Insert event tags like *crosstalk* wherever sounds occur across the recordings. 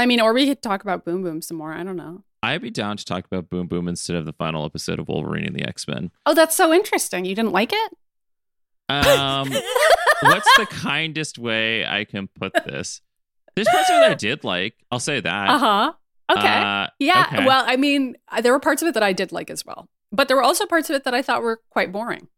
I mean, or we could talk about Boom Boom some more. I don't know. I'd be down to talk about Boom Boom instead of the final episode of Wolverine and the X Men. Oh, that's so interesting. You didn't like it? Um, *laughs* what's the kindest way I can put this? There's parts of it that I did like. I'll say that. Uh huh. Okay. Uh, yeah. okay. Well, I mean, there were parts of it that I did like as well, but there were also parts of it that I thought were quite boring,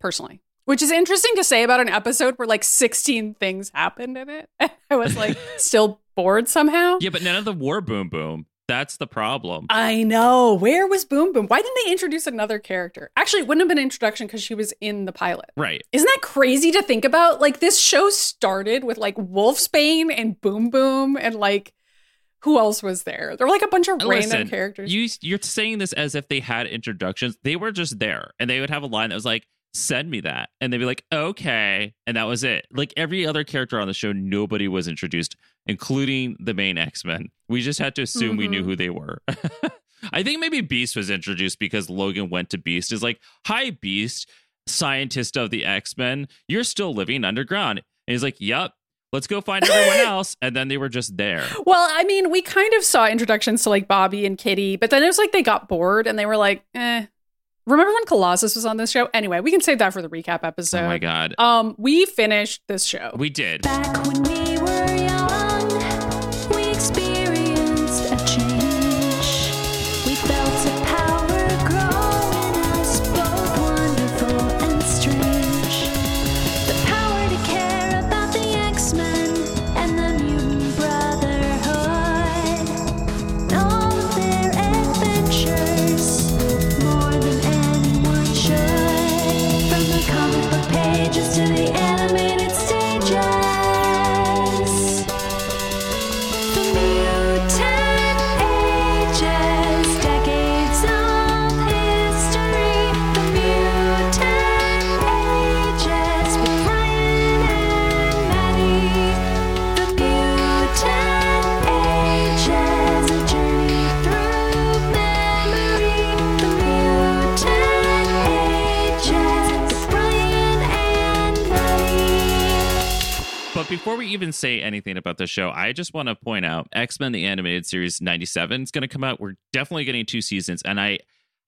personally. Which is interesting to say about an episode where like 16 things happened in it. *laughs* I was like *laughs* still bored somehow. Yeah, but none of them were Boom Boom. That's the problem. I know. Where was Boom Boom? Why didn't they introduce another character? Actually, it wouldn't have been an introduction because she was in the pilot. Right. Isn't that crazy to think about? Like this show started with like Wolfsbane and Boom Boom and like who else was there? There were like a bunch of random characters. You you're saying this as if they had introductions. They were just there, and they would have a line that was like, "Send me that," and they'd be like, "Okay," and that was it. Like every other character on the show, nobody was introduced, including the main X Men. We just had to assume we knew Mhm. who they were. *laughs* I think maybe Beast was introduced because Logan went to Beast. Is like, "Hi, Beast, scientist of the X Men. You're still living underground." And he's like, yep, Let's go find everyone *laughs* else. And then they were just there. well, I mean, we kind of saw introductions to like Bobby and Kitty, but then it was like they got bored and they were like, eh. Remember when Colossus was on this show? Anyway, we can save that for the recap episode. oh my God. Um, we finished this show. We did. Before we even say anything about the show, I just want to point out X Men the Animated Series 97 is going to come out. We're definitely getting two seasons. And I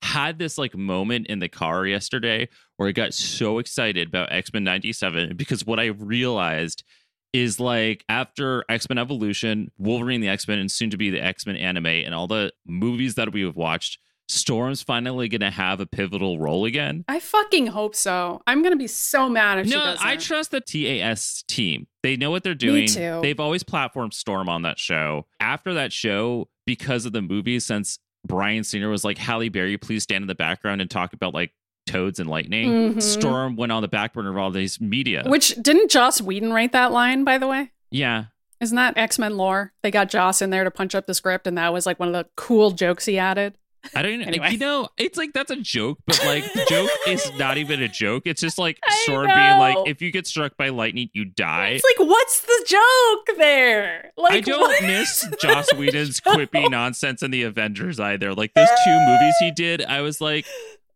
had this like moment in the car yesterday where I got so excited about X Men 97 because what I realized is like after X Men Evolution, Wolverine the X Men, and soon to be the X Men anime, and all the movies that we have watched, Storm's finally going to have a pivotal role again. I fucking hope so. I'm gonna be so mad if she No, doesn't. I trust the TAS team. They know what they're doing. too. They've always platformed Storm on that show. After that show, because of the movie, since Bryan Singer was like, Halle Berry, please stand in the background and talk about like toads and lightning. Mhm. Storm went on the back burner of all these media. Which didn't Joss Whedon write that line, by the way? yeah. Isn't that X Men lore? They got Joss in there to punch up the script, and that was like one of the cool jokes he added. I don't Anyway. you know, it's like that's a joke, but like the joke *laughs* is not even a joke. It's just like I Storm being like, if you get struck by lightning, you die. It's like, what's the joke there? Like, I don't miss *laughs* Joss Whedon's quippy nonsense in the Avengers either. Like those two movies he did, I was like,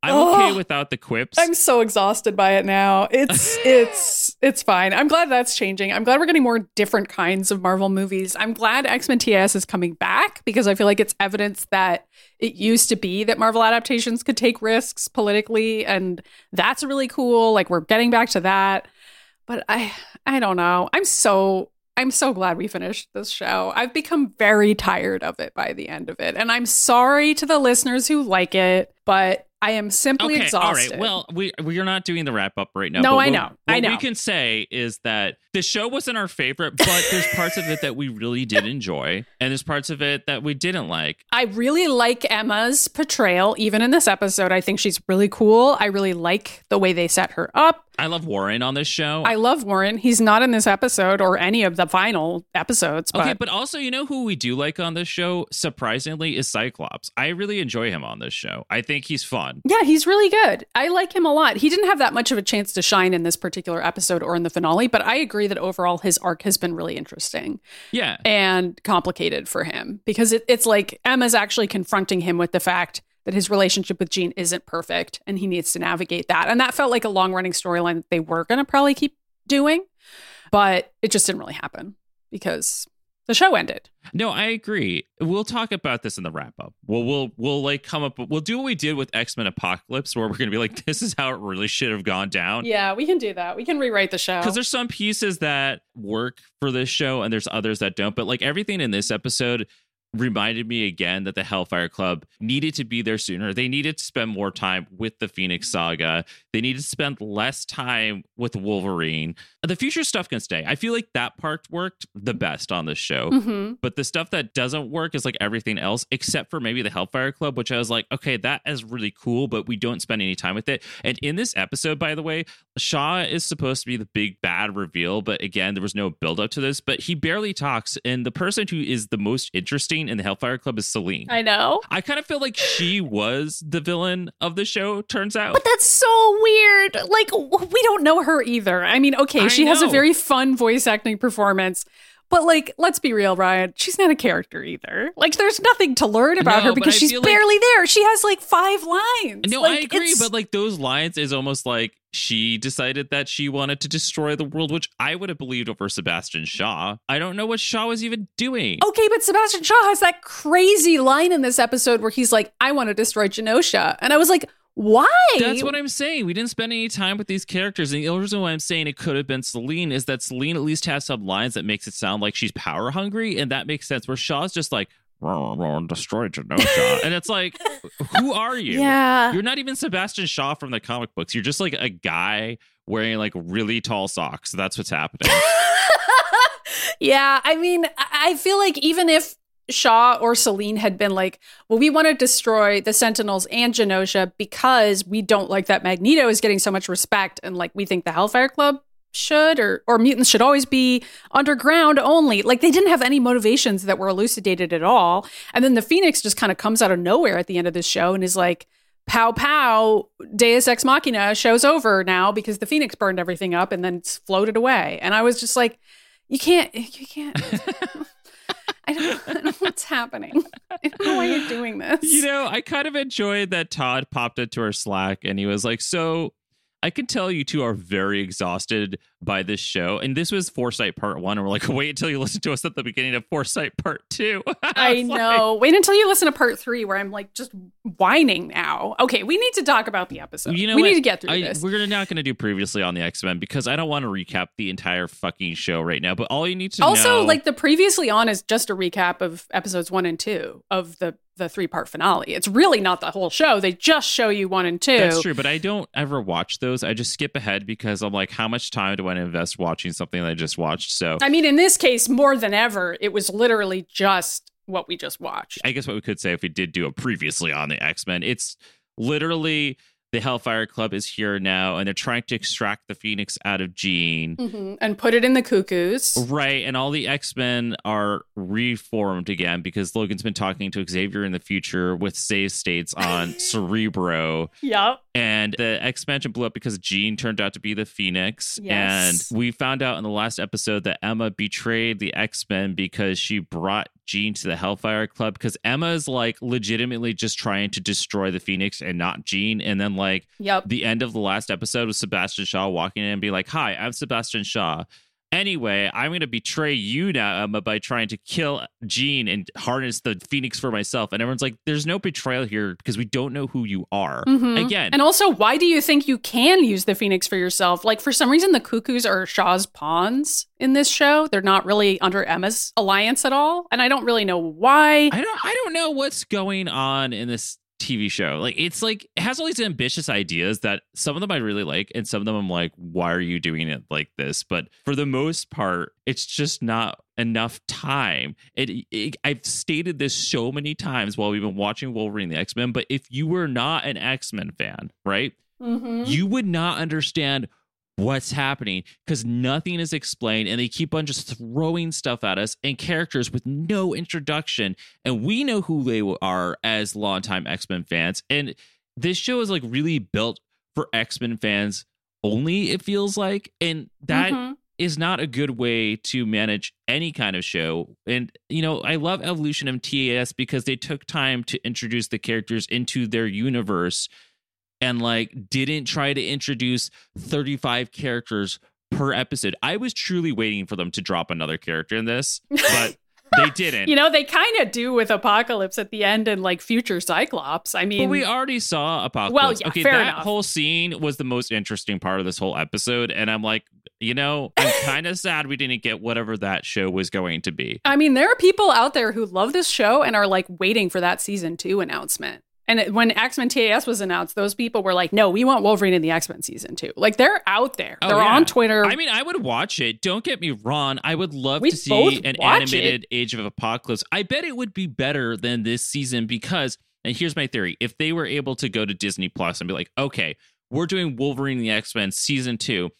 I'm okay oh, without the quips. I'm so exhausted by it now. It's *laughs* it's it's fine. I'm glad that's changing. I'm glad we're getting more different kinds of Marvel movies. I'm glad X-Men TAS is coming back because I feel like it's evidence that it used to be that Marvel adaptations could take risks politically and that's really cool. Like we're getting back to that. But I I don't know. I'm so I'm so glad we finished this show. I've become very tired of it by the end of it. And I'm sorry to the listeners who like it, but I am simply okay, exhausted. all right. Well, we we are not doing the wrap up right now. No, but I what- know. I What know. we can say is that the show wasn't our favorite, but there's parts of it that we really did *laughs* enjoy, and there's parts of it that we didn't like. I really like Emma's portrayal, even in this episode. I think she's really cool. I really like the way they set her up. I love Warren on this show. I love Warren. He's not in this episode or any of the final episodes, but, Okay, but also, you know who we do like on this show, surprisingly, is Cyclops. I really enjoy him on this show. I think he's fun. yeah, he's really good. I like him a lot. He didn't have that much of a chance to shine in this particular episode or in the finale, but I agree that overall his arc has been really interesting Yeah. and complicated for him because it, it's like Emma's actually confronting him with the fact that his relationship with Jean isn't perfect and he needs to navigate that. And that felt like a long running storyline that they were going to probably keep doing, but it just didn't really happen because the show ended. No, I agree. We'll talk about this in the wrap up. Well, we'll we'll like come up. We'll do what we did with X Men Apocalypse, where we're gonna be like, *laughs* this is how it really should have gone down. Yeah, we can do that. We can rewrite the show. Because there's some pieces that work for this show, and there's others that don't. But like everything in this episode reminded me again that the Hellfire Club needed to be there sooner. They needed to spend more time with the Phoenix Saga. They need to spend less time with Wolverine. The future stuff can stay. I feel like that part worked the best on this show. hmm But the stuff that doesn't work is like everything else, except for maybe the Hellfire Club, which I was like, okay, that is really cool, but we don't spend any time with it. And in this episode, by the way, Shaw is supposed to be the big bad reveal, but again, there was no build up to this. But he barely talks, and the person who is the most interesting in the Hellfire Club is Celine. I know. I kind of feel like she was the villain of the show. Turns out, But that's so weird. Like, we don't know her either. I mean, okay, I she has a very fun voice acting performance. But like, let's be real, Ryan. She's not a character either. Like, there's nothing to learn about No, her because she's feel like- barely there. She has like five lines. No, Like, I agree, but like those lines is almost like she decided that she wanted to destroy the world, which I would have believed over Sebastian Shaw. I don't know what Shaw was even doing. Okay, but Sebastian Shaw has that crazy line in this episode where he's like, I want to destroy Genosha. And I was like, why? That's what I'm saying. We didn't spend any time with these characters. And the only reason why I'm saying it could have been Celine is that Celine at least has some lines that makes it sound like she's power hungry, and that makes sense. Where Shaw's just like, "Roar, roar, destroy Genosha. and it's like, *laughs* who are you? Yeah. You're not even Sebastian Shaw from the comic books. You're just like a guy wearing like really tall socks. That's what's happening. *laughs* yeah, I mean, I feel like even if Shaw or Celine had been like, well, we want to destroy the Sentinels and Genosha because we don't like that Magneto is getting so much respect and like we think the Hellfire Club should or or mutants should always be underground only. Like they didn't have any motivations that were elucidated at all. And then the Phoenix just kind of comes out of nowhere at the end of this show and is like, pow pow, Deus Ex Machina show's over now because the Phoenix burned everything up and then it's floated away. And I was just like, you can't, you can't. *laughs* *laughs* I don't, know what's happening. I don't know why you're doing this. You know, I kind of enjoyed that Todd popped into our Slack and he was like, So I can tell you two are very exhausted by this show. And this was Foresight Part One. And we're like, *laughs* Wait until you listen to us at the beginning of Foresight Part Two. *laughs* I was like, know. Wait until you listen to part three, where I'm like just whining now. Okay, we need to talk about the episode. You know we what? need to get through I- this. We're not going to do previously on the X Men because I don't want to recap the entire fucking show right now. But all you need to Also, know, like the previously on is just a recap of episodes one and two of the the three part finale. It's really not the whole show. They just show you one and two. That's true, but I don't ever watch those. I just skip ahead because I'm like, how much time do I invest watching something that I just watched? So I mean, in this case, more than ever, it was literally just what we just watched. I guess what we could say if we did do a previously on the X Men, it's literally the Hellfire Club is here now, and they're trying to extract the Phoenix out of Jean. Mhm. And put it in the cuckoos. Right, and all the X Men are reformed again because Logan's been talking to Xavier in the future with save states on *laughs* Cerebro, Yep. and the expansion blew up because Jean turned out to be the Phoenix. Yes. And we found out in the last episode that Emma betrayed the X Men because she brought Jean to the Hellfire Club because Emma is like legitimately just trying to destroy the Phoenix and not Jean. And then, like, Yep. the end of the last episode was Sebastian Shaw walking in and be like, Hi, I'm Sebastian Shaw. Anyway, I'm going to betray you now, Emma, by trying to kill Jean and harness the Phoenix for myself. And everyone's like, There's no betrayal here because we don't know who you are. Mhm. Again, And also, why do you think you can use the Phoenix for yourself? Like, for some reason, the Cuckoos are Shaw's pawns in this show. They're not really under Emma's alliance at all. And I don't really know why. I don't I don't know what's going on in this TV show. Like it's like it has all these ambitious ideas that some of them I really like and some of them I'm like why are you doing it like this? But for the most part it's just not enough time. It, it I've stated this so many times while we've been watching Wolverine the X-Men, but if you were not an X-Men fan, right? Mhm. you would not understand what's happening because nothing is explained and they keep on just throwing stuff at us and characters with no introduction and we know who they are as longtime x-men fans and this show is like really built for x-men fans only it feels like and that is Mhm. not a good way to manage any kind of show. And, you know, I love Evolution of TAS because they took time to introduce the characters into their universe and, like, didn't try to introduce 35 characters per episode. I was truly waiting for them to drop another character in this, but *laughs* they didn't. You know, they kind of do with Apocalypse at the end and like future Cyclops. I mean, But we already saw Apocalypse. Well, yeah, okay, that enough. whole scene was the most interesting part of this whole episode, and I'm like, you know, I'm *laughs* kind of sad we didn't get whatever that show was going to be. I mean, there are people out there who love this show and are like waiting for that season two announcement. And it, when X Men TAS was announced, those people were like, "No, we want Wolverine in the X Men season two. Like they're out there. Oh, they're yeah. on Twitter. I mean, I would watch it. Don't get me wrong. I would love We'd to see an animated Age of Apocalypse. I bet it would be better than this season because, and here's my theory: if they were able to go to Disney Plus and be like, okay, we're doing Wolverine the X Men season two.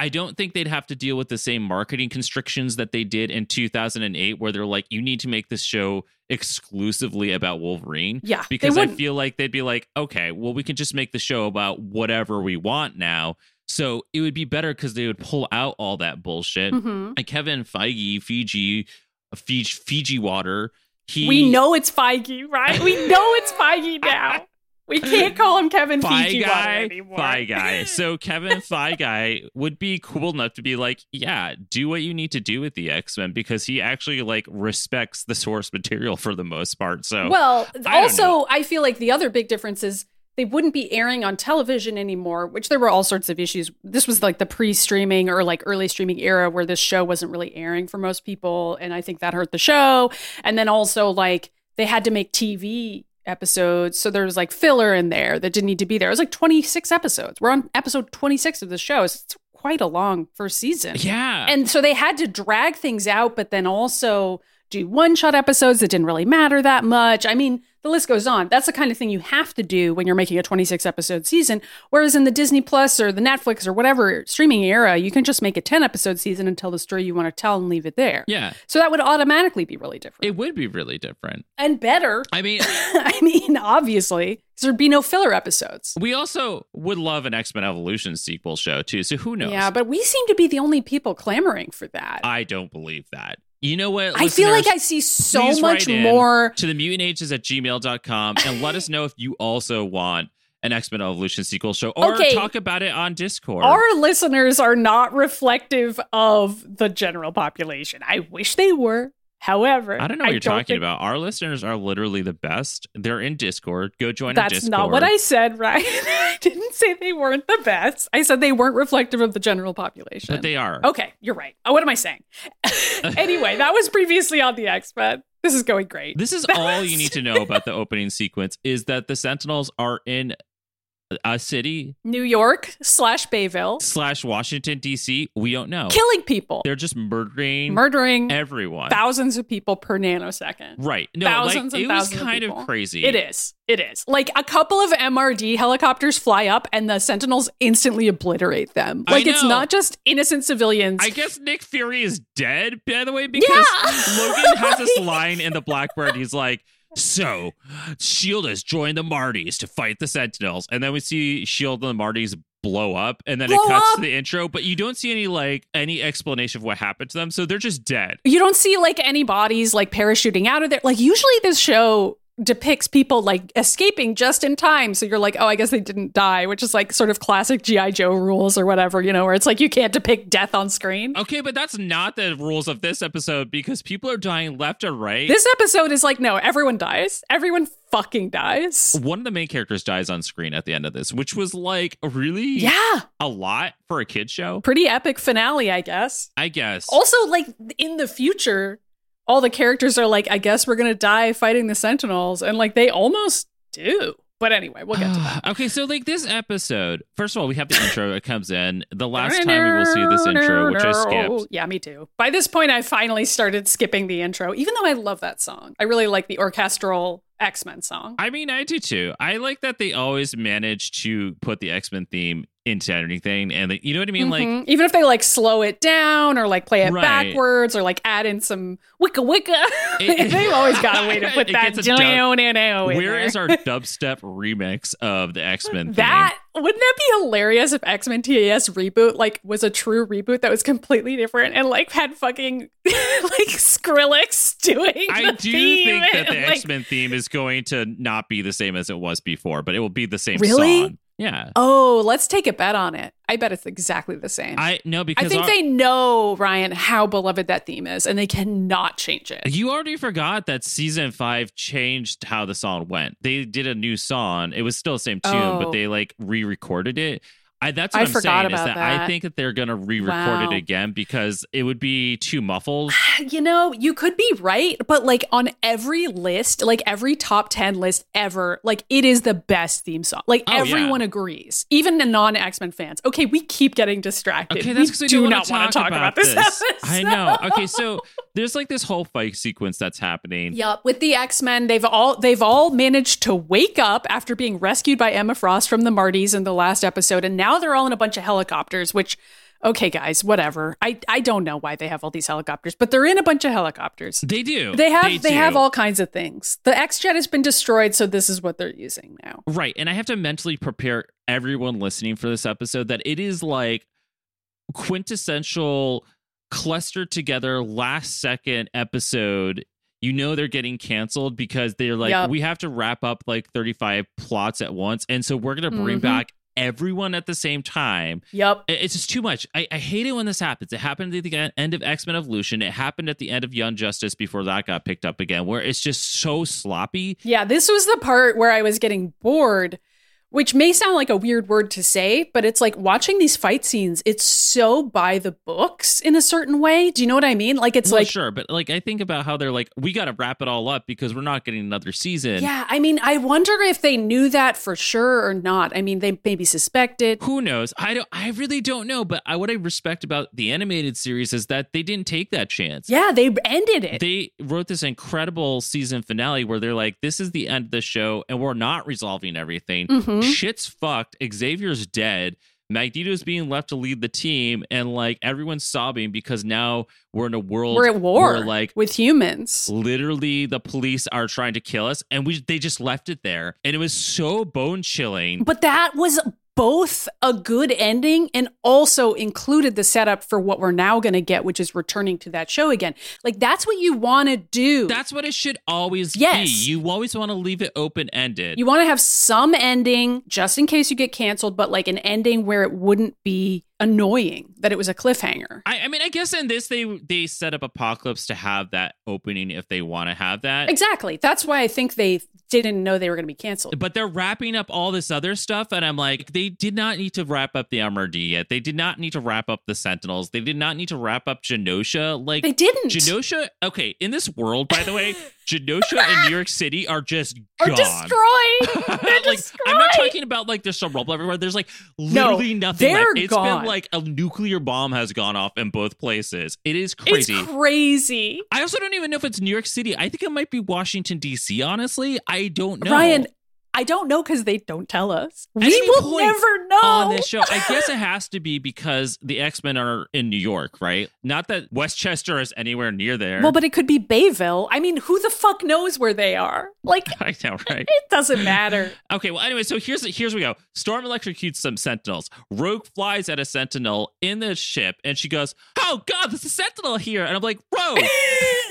I don't think they'd have to deal with the same marketing constrictions that they did in 2008, where they're like, you need to make this show exclusively about Wolverine. yeah, Because I feel like they'd be like, okay, well, we can just make the show about whatever we want now. So it would be better because they would pull out all that bullshit. Mhm. And Kevin Feige, Fiji, Fiji, Fiji water. He We know it's Feige, right? We know it's Feige now. *laughs* We can't call him Kevin Fi Fiji Water guy, anymore. Fi guy. So Kevin *laughs* Fi guy would be cool enough to be like, yeah, do what you need to do with the X Men because he actually like respects the source material for the most part. So Well, I also, I feel like the other big difference is they wouldn't be airing on television anymore, which there were all sorts of issues. This was like the pre streaming or like early streaming era where this show wasn't really airing for most people. And I think that hurt the show. And then also, like, they had to make TV episodes. So there was like filler in there that didn't need to be there. It was like 26 episodes. We're on episode 26 of the show. It's quite a long first season. yeah, And so they had to drag things out, but then also do one shot episodes that didn't really matter that much. I mean, the list goes on. That's the kind of thing you have to do when you're making a 26 episode season. Whereas in the Disney Plus or the Netflix or whatever streaming era, you can just make a 10 episode season and tell the story you want to tell and leave it there. yeah, So that would automatically be really different it would be really different. and better. I mean, *laughs* I mean, obviously, there'd be no filler episodes. we also would love an X Men Evolution sequel show too. So who knows? Yeah, but we seem to be the only people clamoring for that. I don't believe that. You know what? I feel like? I see so much more. to the mutantages at gmail.com and let us know if you also want an X-Men Evolution sequel show or Okay. talk about it on Discord. Our listeners are not reflective of the general population. I wish they were. However, I don't know what you're talking think- about. Our listeners are literally the best. They're in Discord. Go join That's Discord. not what I said, right? *laughs* I didn't say they weren't the best. I said they weren't reflective of the general population. But they are. Okay, you're right. Oh, what am I saying? *laughs* anyway, that was previously on the X Men. This is going great. This is *laughs* all you need to know about the opening sequence is that the Sentinels are in a city New York slash Bayville, slash Washington D.C. We don't know. killing people, They're just murdering murdering everyone. thousands of people per nanosecond. right? No, thousands like and it was thousands of kind of people. crazy. It is. It is. Like a couple of MRD helicopters fly up and the Sentinels instantly obliterate them. Like it's not just innocent civilians. I guess Nick Fury is dead, by the way, because Yeah. *laughs* Logan has this line in the Blackbird. He's like, So, Shield has joined the Martys to fight the Sentinels. And then we see Shield and the Martys blow up, and then it cuts up? to the intro, but you don't see any like any explanation of what happened to them. So they're just dead. you don't see like any bodies like parachuting out of there. Like usually this show depicts people like escaping just in time. So you're like, oh, I guess they didn't die, which is like sort of classic G.I. Joe rules or whatever, you know, where it's like you can't depict death on screen. Okay, but that's not the rules of this episode because people are dying left or right. This episode is like, no, everyone dies. Everyone fucking dies. one of the main characters dies on screen at the end of this, which was like really Yeah. a lot for a kid show. Pretty epic finale, I guess. I guess. Also, like in the future, all the characters are like, I guess we're gonna die fighting the Sentinels, and like they almost do. But anyway, we'll get to that. *sighs* okay, so like this episode, first of all, we have the intro. It comes in. The last time we will see this intro, which I skipped. Oh, yeah, me too. By this point, I finally started skipping the intro, even though I love that song. I really like the orchestral X Men song. I mean, I do too. I like that they always manage to put the X Men theme into anything, and like, you know what I mean? Like, Mhm. even if they like slow it down or like play it Right. backwards or like add in some wicka wicka, *laughs* It- they've always got a way to put *laughs* that gets a dub- down in there. where is our *laughs* dubstep remix of the X Men theme? That wouldn't that be hilarious if X Men TAS reboot like was a true reboot that was completely different and like had fucking like Skrillex doing. I the do theme think that the like, X Men theme is going to not be the same as it was before, but it will be the same Really? song. Yeah. Oh, let's take a bet on it. I bet it's exactly the same. I, no because I think our- they know, Ryan, how beloved that theme is, and they cannot change it. You already forgot that season five changed how the song went. They did a new song. It was still the same tune, Oh. but they like re-recorded it. I, that's what I am forgot saying is about that, I think that they're gonna re-record Wow. it again because it would be too muffled. *sighs* You know, you could be right, but like on every list, like every top 10 list ever, like it is the best theme song. Like Oh, yeah. everyone agrees, even the non X Men fans. Okay, we keep getting distracted. Okay, that's because we we do not want to to talk about, this. *laughs* episode. I know. Okay, so there's like this whole fight sequence that's happening. Yep, with the X Men, they've all they've all managed to wake up after being rescued by Emma Frost from the Martys in the last episode, and now they're all in a bunch of helicopters. Which, okay, guys, whatever. I I don't know why they have all these helicopters, but they're in a bunch of helicopters. They do. They have they, do. have all kinds of things. The X Jet has been destroyed, so this is what they're using now. Right. And I have to mentally prepare everyone listening for this episode that it is like quintessential clustered together last second episode. You know they're getting canceled because they're like, Yup. we have to wrap up like 35 plots at once. And so we're going to bring Mhm. back everyone at the same time. Yep. It's just too much. I, I hate it when this happens. It happened at the end of X Men Evolution. It happened at the end of Young Justice before that got picked up again, where it's just so sloppy. Yeah, this was the part where I was getting bored, which may sound like a weird word to say, but it's like watching these fight scenes, it's so by the books in a certain way. Do you know what I mean? Like it's well, like sure, but like I think about how they're like, we got to wrap it all up because we're not getting another season. Yeah, I mean, I wonder if they knew that for sure or not. I mean, they maybe suspected. Who knows? I don't. I really don't know. But I, what I respect about the animated series is that they didn't take that chance. Yeah, they ended it. They wrote this incredible season finale where they're like, "This is the end of the show, and we're not resolving everything. Mm-hmm. Mhm. Shit's fucked. Xavier's dead. Magneto's being left to lead the team, and like everyone's sobbing because now we're in a world We're at war where like with humans. literally the police are trying to kill us, and we they just left it there, and it was so bone chilling. But that was both a good ending and also included the setup for what we're now going to get, which is returning to that show again. Like, that's what you want to do. That's what it should always Yes. be. You always want to leave it open ended. you want to have some ending just in case you get canceled, but like an ending where it wouldn't be annoying that it was a cliffhanger. I, I mean, I guess in this they they set up Apocalypse to have that opening if they want to have that. Exactly. That's why I think they didn't know they were going to be canceled. But they're wrapping up all this other stuff, and I'm like, they did not need to wrap up the MRD yet. They did not need to wrap up the Sentinels. They did not need to wrap up Genosha. Like They didn't. Genosha. Okay, in this world, by the way, *laughs* Genosha and New York City are just Are gone. destroyed. *laughs* They're like destroyed. I'm not talking about like there's some rubble everywhere. There's like literally nothing they're left. It's gone. been like a nuclear bomb has gone off in both places. It is crazy. It's crazy. I also don't even know if it's New York City. I think it might be Washington D.C. Honestly, I don't know. Ryan, I don't know because they don't tell us. We any will never know. on this show, I guess it has to be because the X Men are in New York, right? Not that Westchester is anywhere near there. Well, but it could be Bayville. I mean, who the fuck knows where they are? Like, *laughs* I know, right? it doesn't matter. *laughs* Okay, well, anyway, so here's here's we go. Storm electrocutes some sentinels. Rogue flies at a sentinel in the ship, and she goes, "Oh God, there's a sentinel here!" And I'm like, "Rogue, *laughs*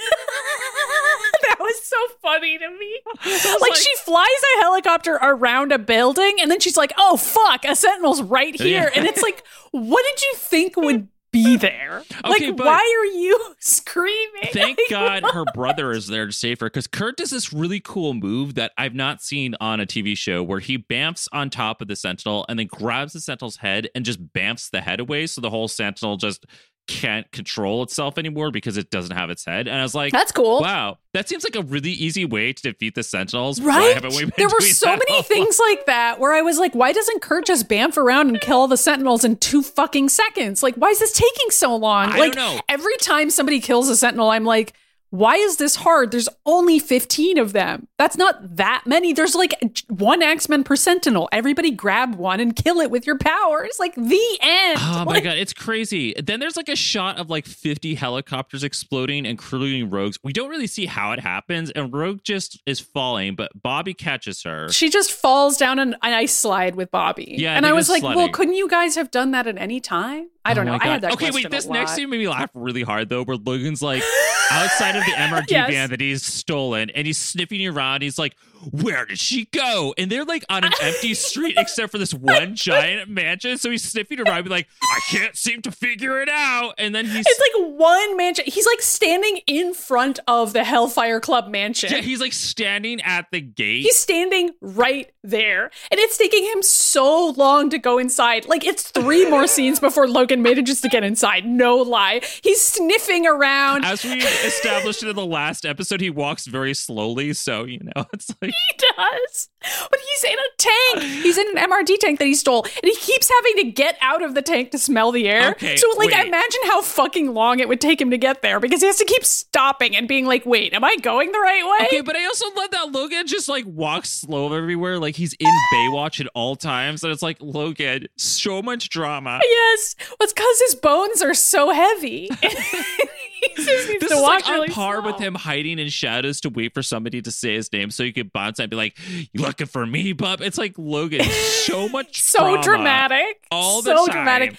was so funny to me. *laughs* Like, like- she flies a helicopter around a building and then she's like, oh fuck, a sentinel's right here. Yeah. And it's like, what did you think would be *laughs* there? Okay, like, why are you *laughs* screaming? Thank Like, God what? her brother is there to save her because Kurt does this really cool move that I've not seen on a TV show where he bamfs on top of the sentinel and then grabs the sentinel's head and just bamfs the head away so the whole sentinel just can't control itself anymore because it doesn't have its head. And I was like, That's cool. wow, that seems like a really easy way to defeat the sentinels. Right? we There were so many things like that where I was like, why doesn't Kurt just bamf around and kill all the sentinels in two fucking seconds? Like, why is this taking so long? I like, don't know. every time somebody kills a sentinel, I'm like, why is this hard? There's only 15 of them. That's not that many. There's like one X Men per sentinel. Everybody grab one and kill it with your powers. Like, the end. Oh my Like, god, it's crazy. Then there's like a shot of like 50 helicopters exploding, and including Rogue's. We don't really see how it happens, and Rogue just is falling, but Bobby catches her. She just falls down an, an ice slide with Bobby. Yeah, and I was like, well, couldn't you guys have done that at any time? I don't Oh know. my I had God. that Okay, wait. This next scene made me laugh really hard though, where Logan's like *laughs* outside of the MRD Yes. van that he's stolen, and he's sniffing around. He's like, "Where did she go?" And they're like on an empty street, except for this one giant mansion. So he's sniffing around, be like, "I can't seem to figure it out." And then he's It's like one mansion. He's like standing in front of the Hellfire Club mansion. yeah, he's like standing at the gate. He's standing right there. And it's taking him so long to go inside. Like, it's three more scenes before Logan manages to get inside. No lie. He's sniffing around. As we established in the last episode, he walks very slowly. So, you know, *laughs* it's like, *laughs* He does. But he's in a tank. He's in an MRD tank that he stole. And he keeps having to get out of the tank to smell the air. Okay, so, like, wait. imagine how fucking long it would take him to get there because he has to keep stopping and being like, wait, am I going the right way? okay, but I also love that Logan just like walks slow everywhere. Like he's in Baywatch at all times. And it's like, Logan, so much drama. Yes. Well, it's because his bones are so heavy. *laughs* *laughs* he just needs This is like on really par slow. with him hiding in shadows to wait for somebody to say his name so he could bounce and be like, You looking for me, bub? It's like Logan, so *laughs* much So drama. dramatic. all the so time. dramatic.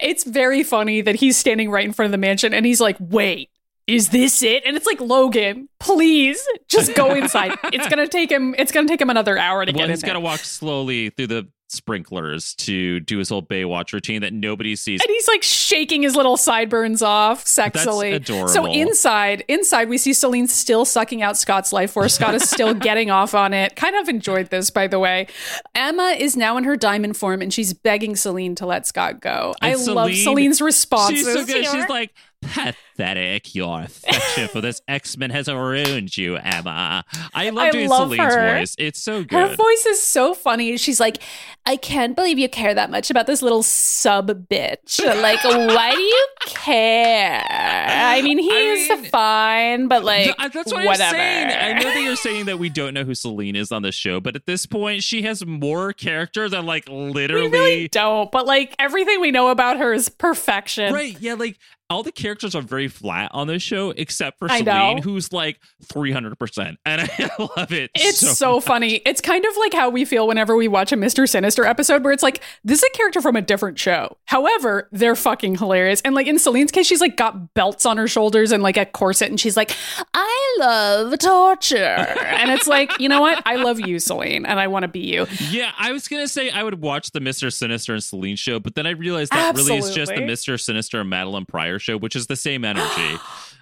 It's very funny that he's standing right in front of the mansion and he's like, wait. Is this it? And it's like Logan, please just go inside. *laughs* it's gonna take him. It's gonna take him another hour to Well, get in he's to walk slowly through the sprinklers to do his whole Baywatch routine that nobody sees. and he's like shaking his little sideburns off sexily. adorable. So inside, inside we see Celine still sucking out Scott's life force. Scott is still *laughs* getting off on it. Kind of enjoyed this, by the way. Emma is now in her diamond form and she's begging Celine to let Scott go. I And love Celine- Celine's responses. She's so good. She's like, pathetic. Your affection for this X Men has ruined you, Emma. I love I doing love Celine's her. voice. It's so good. Her voice is so funny. She's like, I can't believe you care that much about this little sub bitch. *laughs* Like, why do you care? I mean, he I is mean, fine, but like, Th- uh, That's what whatever. I'm saying. I know that you're saying that we don't know who Celine is on the show, but at this point, she has more character than like literally. we really don't, but like everything we know about her is perfection. Right? Yeah, like all the characters are very flat on this show, except for I Celine, know. who's like 300, percent and *laughs* I love it. It's so, funny. It's kind of like how we feel whenever we watch a Mr. Sinister episode where it's like, this is a character from a different show. However, they're fucking hilarious. And like in Celine's case, she's like got belts on her shoulders and like a corset and she's like, I love torture. and it's like, you know what? I love you, Celine, and I want to be you. Yeah, I was gonna say I would watch the Mr. Sinister and Celine show, but then I realized that really is just the Mr. Sinister and Madelyne Pryor show, which is the same energy. *gasps*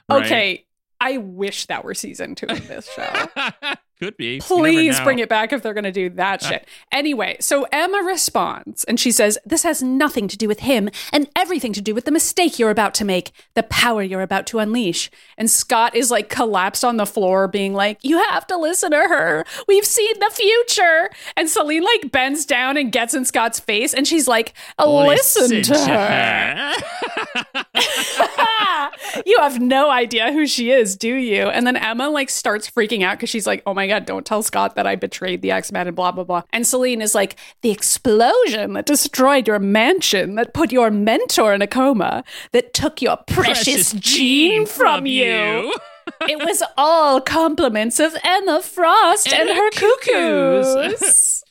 right? Okay. I wish that were season two of this show. *laughs* Could be. Please bring it back if they're going to do that uh. shit. Anyway, so Emma responds and she says, This has nothing to do with him and everything to do with the mistake you're about to make, the power you're about to unleash. And Scott is like collapsed on the floor, being like, You have to listen to her. We've seen the future. And Celine like bends down and gets in Scott's face and she's like, Listen, to her. *laughs* *laughs* you have no idea who she is, do you? And then Emma like starts freaking out because she's like, oh my God, don't tell Scott that I betrayed the X Men and blah, blah, blah. And Celine is like, the explosion that destroyed your mansion, that put your mentor in a coma, that took your precious, Jean from you. *laughs* it was all compliments of Emma Frost and, And her her cuckoos. cuckoos.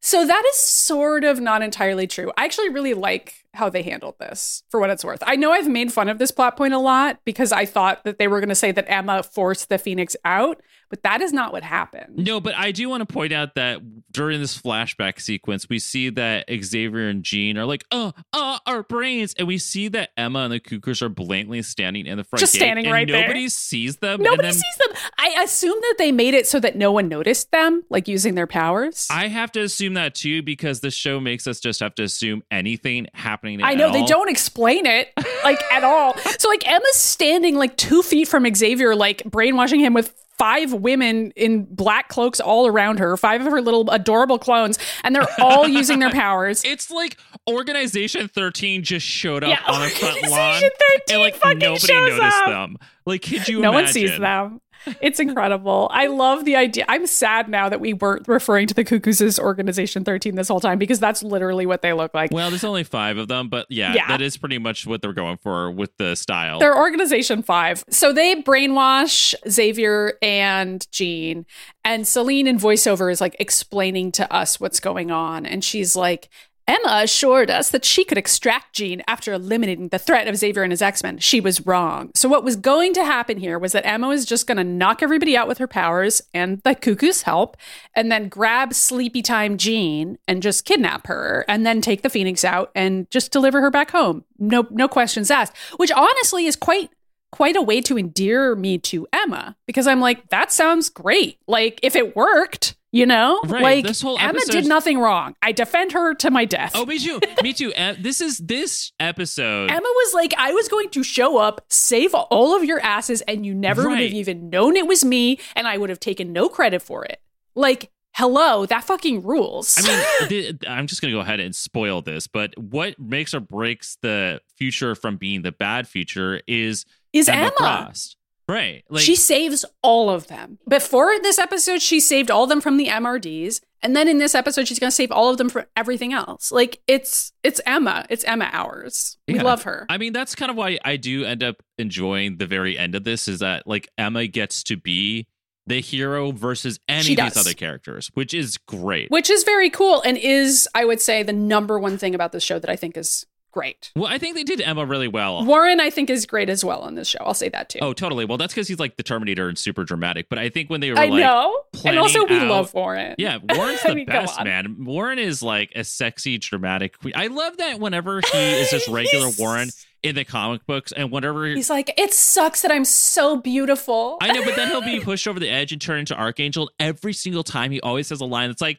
so that is sort of not entirely true. I actually really like how they handled this for what it's worth. I know I've made fun of this plot point a lot because I thought that they were going to say that Emma forced the Phoenix out, but that is not what happened. No, but I do want to point out that during this flashback sequence, we see that Xavier and Jean are like, "Oh, uh, our brains," and we see that Emma and the Cuckoos are blatantly standing in the front, Just gate, standing and right there. Nobody sees them. Nobody then sees them. I assume that they made it so that no one noticed them, like using their powers. I have to assume that too because the show makes us just have to assume anything happening. I know they all. don't explain it like at all. *laughs* So like Emma's standing like two feet from Xavier, like brainwashing him with five women in black cloaks all around her, five of her little adorable clones, and they're all *laughs* using their powers. It's like Organization 13 just showed up Yeah, on a front *laughs* lawn. Organization 13 and like fucking nobody noticed up. them. Like, could you no imagine? one sees them. It's incredible. I love the idea. I'm sad now that we weren't referring to the Cuckoos as Organization 13 this whole time because that's literally what they look like. Well, there's only five of them, but yeah, Yeah. that is pretty much what they're going for with the style. They're Organization 5. So they brainwash Xavier and Jean. And Celine in voiceover is like explaining to us what's going on. And she's like, Emma assured us that she could extract Jean after eliminating the threat of Xavier and his X Men. She was wrong. So, what was going to happen here was that Emma was just going to knock everybody out with her powers and the cuckoo's help, and then grab Sleepy Time Jean and just kidnap her, and then take the Phoenix out and just deliver her back home. No, no questions asked. Which honestly is quite quite a way to endear me to Emma because I'm like, that sounds great. Like if it worked, you know, Right, like this whole Emma did nothing wrong. I defend her to my death. Oh, me too. me too. This is this episode. Emma was like, I was going to show up, save all of your asses, and you never would have even known it was me, and I would have taken no credit for it. Like, hello, that fucking rules. I mean, *laughs* th- I'm just going to go ahead and spoil this, but what makes or breaks the future from being the bad future is is Emma, Emma. Frost. Right. Like she saves all of them. Before this episode, she saved all of them from the MRDs. And then in this episode, she's going to save all of them from everything else. Like it's it's Emma. It's Emma hours. We Yeah. love her. I mean, that's kind of why I do end up enjoying the very end of this is that like Emma gets to be the hero versus any of these other characters, which is great. Which is very cool and is, I would say, the number one thing about this show that I think is great. well, I think they did Emma really well. Warren, I think, is great as well on this show. I'll say that too. Oh, totally. Well, that's because he's like the Terminator and super dramatic. But I think when they were I like, know. And also, we out- love Warren. Yeah, *laughs* Warren's I the mean, best, man. Warren is like a sexy, dramatic queen. I love that whenever he is just regular *laughs* Warren in the comic books, and whatever He's like, it sucks that I'm so beautiful. I know, but then he'll be *laughs* pushed over the edge and turn into Archangel. Every single time, he always has a line that's like,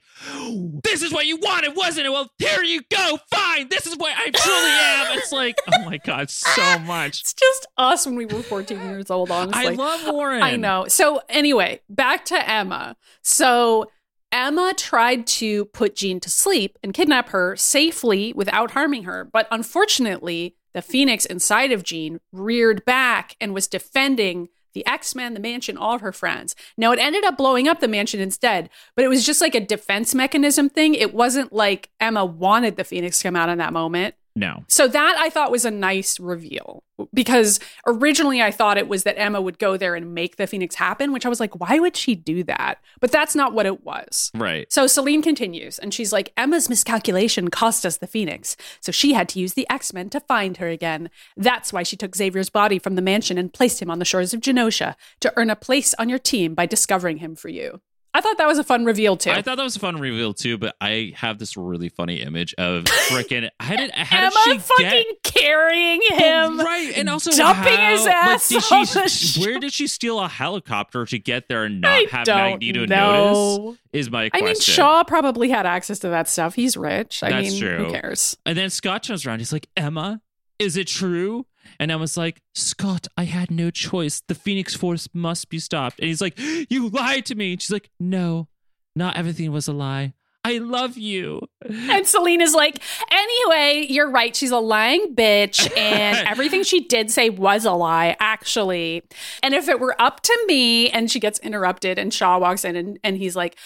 "This is what you wanted, wasn't it? Well, here you go. Fine. This is what I truly am." It's like, oh my god, so *laughs* much. it's just us when we were 14 years old, honestly. I love Warren. I know. So anyway, back to Emma. So Emma tried to put Jean to sleep and kidnap her safely without harming her, but unfortunately, the phoenix inside of Jean reared back and was defending the X-Men, the mansion, all of her friends. Now it ended up blowing up the mansion instead, but it was just like a defense mechanism thing. It wasn't like Emma wanted the phoenix to come out in that moment. No. So that I thought was a nice reveal because originally I thought it was that Emma would go there and make the Phoenix happen, which I was like, why would she do that? But that's not what it was. Right. So Celine continues and she's like, Emma's miscalculation cost us the Phoenix. So she had to use the X Men to find her again. That's why she took Xavier's body from the mansion and placed him on the shores of Genosha to earn a place on your team by discovering him for you. I thought that was a fun reveal too. I thought that was a fun reveal too, but I have this really funny image of freaking. *laughs* How did how Emma did she fucking get? carrying him. right, and also dumping how, his like, ass did on she, the where did she steal a helicopter to get there and not I have Magneto know. notice? Is my I mean, Shaw probably had access to that stuff. He's rich. I That's mean, true. who cares? And then Scott turns around. He's like, Emma, is it true? And I was like, Scott, I had no choice. The Phoenix Force must be stopped. And he's like, You lied to me. And she's like, No, not everything was a lie. I love you. And Selena's like, anyway, you're right. She's a lying bitch, and *laughs* everything she did say was a lie, actually. And if it were up to me, and she gets interrupted, and Shaw walks in, and, and he's like,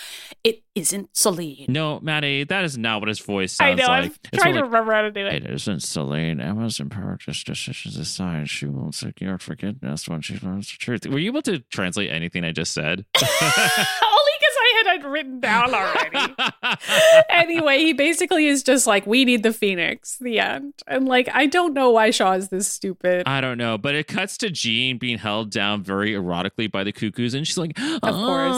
it isn't Celine. No, Maddie, that is not what his voice sounds I know. like. I'm It's trying to remember how to do It it. isn't Celine. Emma's just decisions aside. She will secure forgiveness when she learns the truth. Were you able to translate anything I just said? *laughs* *laughs* Only because I had it written down already. *laughs* anyway, he basically is just like, we need the Phoenix, the end. And like, I don't know why Shaw is this stupid. I don't know, but it cuts to Jean being held down very erotically by the cuckoos, and she's like, "Of course.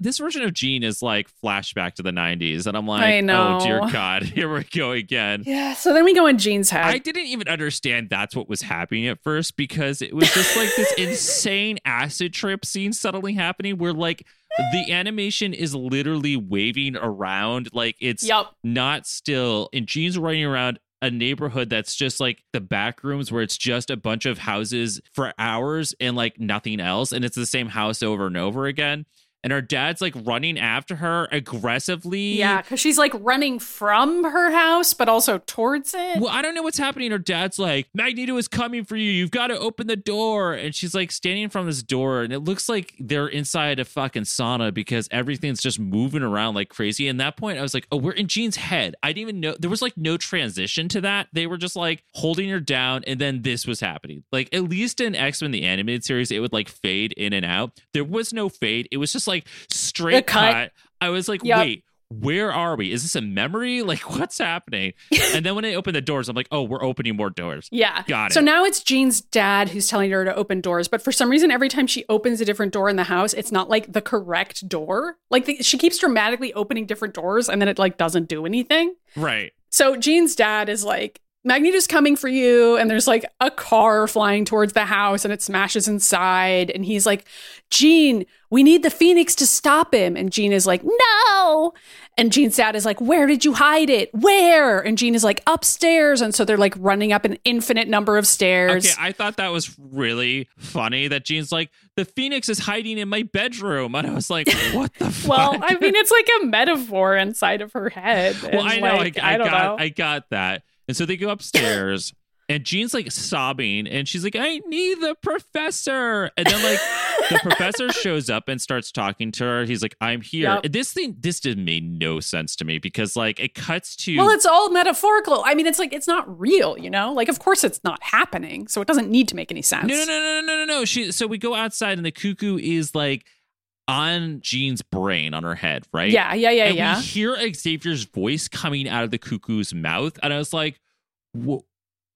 This version of Jean is like flashback to the '90s, and I'm like, I know. "Oh dear God, *laughs* here we go again." yeah. So then we go in Jean's head. I didn't even understand that's what was happening at first because it was just like this *laughs* insane acid trip scene suddenly happening where like the animation is literally waving around like it's Yup. not still and Jean's running around a neighborhood that's just like the back rooms where it's just a bunch of houses for hours and like nothing else and it's the same house over and over again and her dad's like running after her aggressively Yeah, because she's like running from her house, but also towards it. well, I don't know what's happening. Her dad's like, Magneto is coming for you. You've got to open the door. And she's like standing in front of this door, and it looks like they're inside a fucking sauna because everything's just moving around like crazy. And that point, I was like, oh, we're in Jean's head. I didn't even know there was like no transition to that. They were just like holding her down, and then this was happening. Like, at least in X Men, the animated series, it would like fade in and out. There was no fade. It was just like straight cut. cut. I was like, Yup. wait, where are we? Is this a memory? *laughs* Like, what's happening? *laughs* and then when they open the doors, I'm like, oh, we're opening more doors. Yeah. Got it. So now it's Jean's dad who's telling her to open doors, but for some reason, every time she opens a different door in the house, it's not like the correct door. Like the, she keeps dramatically opening different doors, and then it like doesn't do anything. Right. So Jean's dad is like, Magneto's coming for you, and there's like a car flying towards the house, and it smashes inside, and he's like, Jean, we need the Phoenix to stop him, and Jean is like, no. And Jean's dad is like, Where did you hide it? Where? And Jean is like, Upstairs. And so they're like running up an infinite number of stairs. Okay, I thought that was really funny that Jean's like, the Phoenix is hiding in my bedroom. And I was like, *laughs* what the fuck? well, I mean, it's like a metaphor inside of her head. well, I know. like, I, I, don't got, know. I got that. And so they go upstairs, and Jean's like sobbing, and she's like, "I need the professor." And then like the *laughs* professor shows up and starts talking to her. He's like, "I'm here." Yep. This thing, this did made no sense to me because like it cuts to Well, it's all metaphorical. I mean, it's like it's not real, you know. Like, of course, it's not happening, so it doesn't need to make any sense. no, no, no, no, no, no, no. She. So we go outside, and the cuckoo is like on Jean's brain on her head, right? Yeah, yeah, yeah, and yeah. we hear Xavier's voice coming out of the cuckoo's mouth, and I was like, "Wha-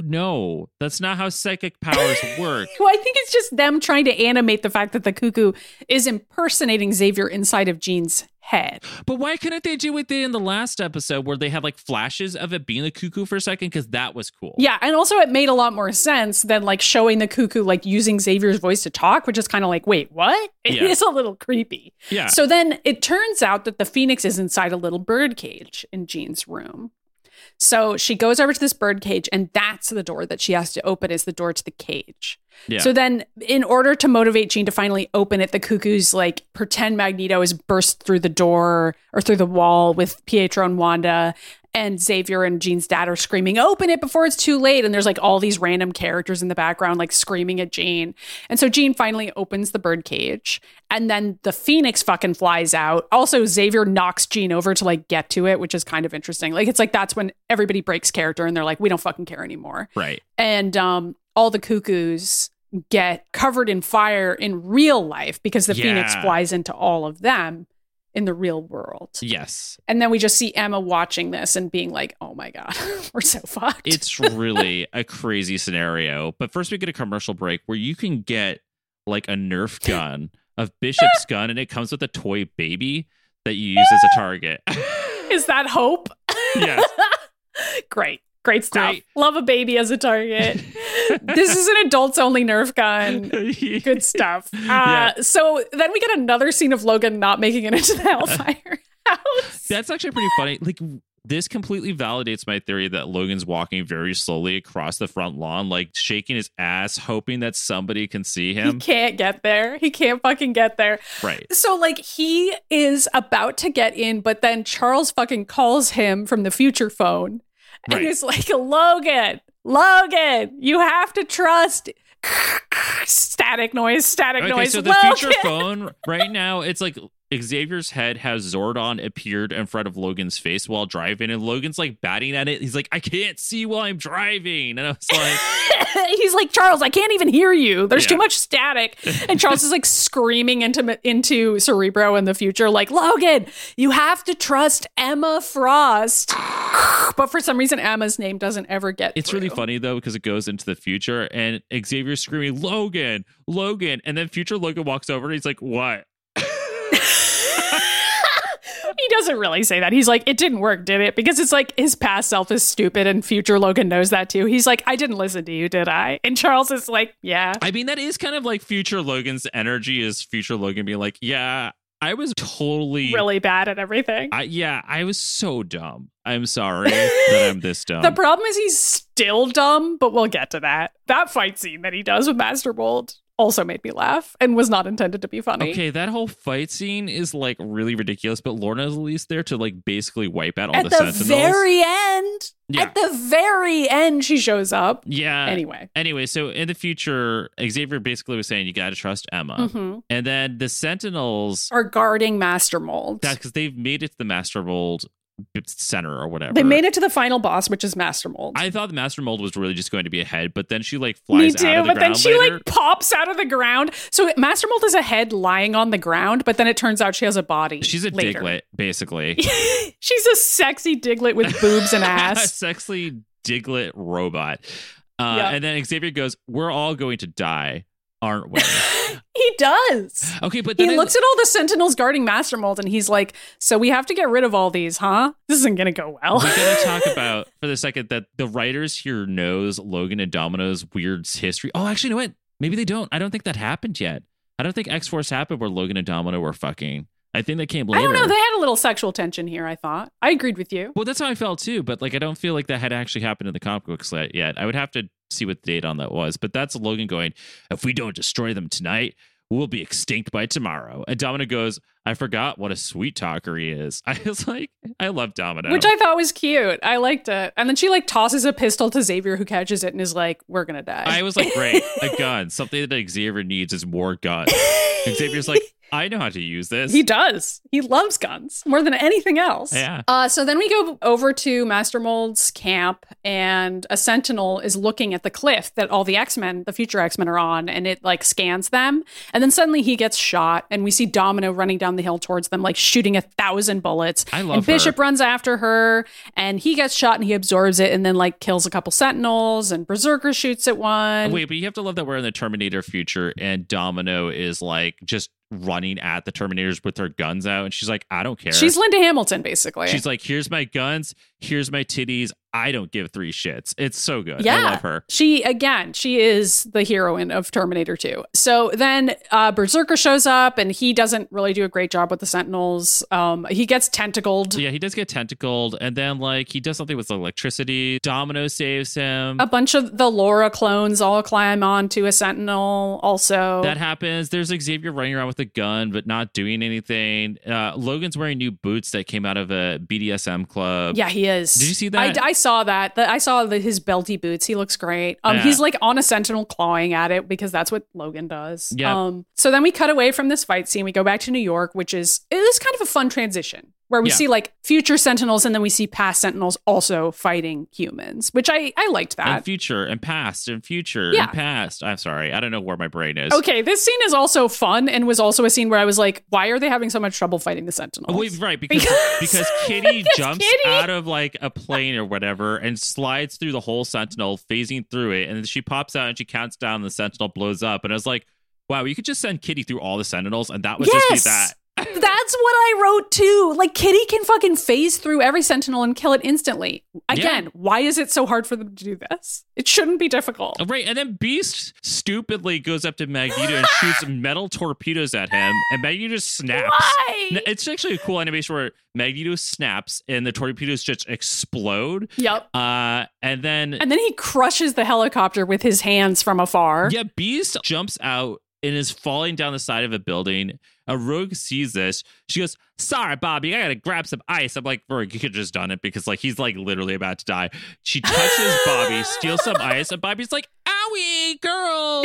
"No, that's not how psychic powers *laughs* work." Well, I think it's just them trying to animate the fact that the cuckoo is impersonating Xavier inside of Jean's head. But why couldn't they do what they in the last episode, where they had like flashes of it being the cuckoo for a second? Because that was cool. Yeah, and also it made a lot more sense than like showing the cuckoo like using Xavier's voice to talk, which is kind of like, wait, what? *laughs* It Yeah. is a little creepy. yeah. So then it turns out that the phoenix is inside a little bird cage in Jean's room. So she goes over to this bird cage, and that's the door that she has to open is the door to the cage. yeah. So then, in order to motivate Jean to finally open it, the cuckoo's like pretend Magneto is burst through the door or through the wall with Pietro and Wanda, and Xavier and Jean's dad are screaming, "Open it before it's too late!" And there's like all these random characters in the background like screaming at Jean, and so Jean finally opens the bird cage, and then the phoenix fucking flies out. Also, Xavier knocks Jean over to like get to it, which is kind of interesting. Like it's like that's when everybody breaks character and they're like, "We don't fucking care anymore." right. and um, all the cuckoos get covered in fire in real life because the phoenix flies into all of them in the real world. Yes. And then we just see Emma watching this and being like, "Oh my god, *laughs* we're so fucked." It's really a crazy scenario. But first, we get a commercial break where you can get like a Nerf *laughs* gun of Bishop's gun, and it comes with a toy baby that you use as a target. *laughs* is that hope? yes. Great. Great stuff. Great. Love a baby as a target. *laughs* this is an adults only Nerf gun. *laughs* Good stuff. Uh, Yeah. So then we get another scene of Logan not making it into the *laughs* Hellfire house. That's actually pretty funny. Like this completely validates my theory that Logan's walking very slowly across the front lawn, like shaking his ass, hoping that somebody can see him. He can't get there. He can't fucking get there. Right. So like he is about to get in, but then Charles fucking calls him from the future phone. And Right. he's like, Logan, Logan, you have to trust *laughs* static noise, static Okay, noise. so the Logan. future phone right now, it's like Xavier's head has Zordon appeared in front of Logan's face while driving, and Logan's like batting at it. He's like, I can't see while I'm driving. And I was like, *laughs* he's like Charles, I can't even hear you. There's Yeah. too much static. *laughs* And Charles is like screaming into into Cerebro in the future, like Logan, you have to trust Emma Frost. *sighs* but for some reason, Emma's name doesn't ever get. It's really funny though, because it goes into the future and Xavier's screaming, Logan, Logan. And then future Logan walks over and he's like, What? He doesn't really say that. He's like, it didn't work, did it? Because it's like his past self is stupid and future Logan knows that too. He's like, I didn't listen to you, did I? And Charles is like, yeah. I mean, that is kind of like future Logan's energy is future Logan being like, Yeah, I was totally Really bad at everything. I, yeah, I was so dumb. I'm sorry that I'm this *laughs* dumb. the problem is he's still dumb, but we'll get to that. That fight scene that he does with Master Mold also made me laugh and was not intended to be funny. Okay, that whole fight scene is like really ridiculous, but Lorna's at least there to like basically wipe out all the sentinels. At the, the, sentinels. very end, Yeah. at the very end, she shows up. yeah. Anyway. Anyway, so in the future, Xavier basically was saying you got to trust Emma, Mhm. and then the Sentinels. Are guarding Master Mold. That because they've made it to the Master Mold center or whatever. They made it to the final boss, which is Master Mold. I thought the Master Mold was really just going to be a head, but then she like flies. Me too, out of the but then she later. like pops out of the ground. So Master Mold is a head lying on the ground, but then it turns out she has a body. She's a later. Diglett, basically. *laughs* She's a sexy Diglett with boobs and *laughs* a ass. sexy Diglett robot. Uh, Yeah. And then Xavier goes, "We're all going to die, aren't we?" *laughs* he does. okay, but then He looks at all the sentinels guarding Master Mold and he's like, So we have to get rid of all these, huh? This isn't gonna go well. We're gonna talk *laughs* about for the second that the writers here knows Logan and Domino's weird history. Oh, actually, you know what? Maybe they don't. I don't think that happened yet. I don't think X Force happened where Logan and Domino were fucking. I think that came I don't know. They had a little sexual tension here, I thought. I agreed with you. well, that's how I felt too. But like, I don't feel like that had actually happened in the comic books yet. I would have to see what the date on that was. But that's Logan going. If we don't destroy them tonight, we'll be extinct by tomorrow. And Domino goes, I forgot what a sweet talker he is. *laughs* I was like, I love Domino. Which I thought was cute. I liked it. And then she like tosses a pistol to Xavier who catches it and is like, We're gonna die. I was like, great, a *laughs* gun. Something that Xavier needs is more guns. *laughs* Xavier's like, I know how to use this. He does. He loves guns more than anything else. Yeah. Uh, so then we go over to Master Mold's camp, and a Sentinel is looking at the cliff that all the X Men, the future X Men, are on, and it like scans them. And then suddenly he gets shot, and we see Domino running down the hill towards them, like shooting a thousand bullets. I love and Bishop her. runs after her, and he gets shot, and he absorbs it, and then like kills a couple Sentinels, and Berserker shoots at one. Wait, but you have to love that we're in the Terminator future and Domino is like just running at the Terminators with her guns out. And she's like, I don't care. She's Linda Hamilton, basically. She's like, here's my guns, here's my titties. I don't give three shits. It's so good. Yeah. I love her. She again, she is the heroine of Terminator 2. So then uh Berserker shows up and he doesn't really do a great job with the Sentinels. Um he gets tentacled. Yeah, he does get tentacled, and then like he does something with electricity. Domino saves him. A bunch of the Laura clones all climb onto a Sentinel also. that happens. There's Xavier running around with a gun, but not doing anything. Uh, Logan's wearing new boots that came out of a BDSM club. yeah, he is. Did you see that? I, I saw that. The- I saw the, his belty boots. He looks great. Um, Yeah. he's like on a sentinel clawing at it because that's what Logan does. Yeah. Um, so then we cut away from this fight scene. We go back to New York, which is it is kind of a fun transition where we Yeah. see like future sentinels and then we see past sentinels also fighting humans, which I I liked that. and future and past and future Yeah. and past. I'm sorry, I don't know where my brain is. Okay, this scene is also fun and was also a scene where I was like, why are they having so much trouble fighting the sentinels? Oh, wait, right, because Because- because *laughs* Kitty because jumps Kitty- out of like a plane or whatever and slides through the whole Sentinel, phasing through it, and then she pops out and she counts down, and the Sentinel blows up, and I was like, wow, you could just send Kitty through all the Sentinels, and that would just Yes! be that. That's what I wrote too. Like Kitty can fucking phase through every sentinel and kill it instantly. Again, why is it so hard for them to do this? It shouldn't be difficult. Oh, Right, and then Beast stupidly goes up to Magneto and shoots *laughs* metal torpedoes at him, and Magneto just snaps. Why? It's actually a cool animation where Magneto snaps and the torpedoes just explode. Yep. Uh, and then And then he crushes the helicopter with his hands from afar. Yeah, Beast jumps out and is falling down the side of a building. A rogue sees this. She goes, Sorry, Bobby, I gotta grab some ice. I'm like, Rogue, you could have just done it because like he's like literally about to die. She touches Bobby, *laughs* steals some ice, and Bobby's like, Owie, girl.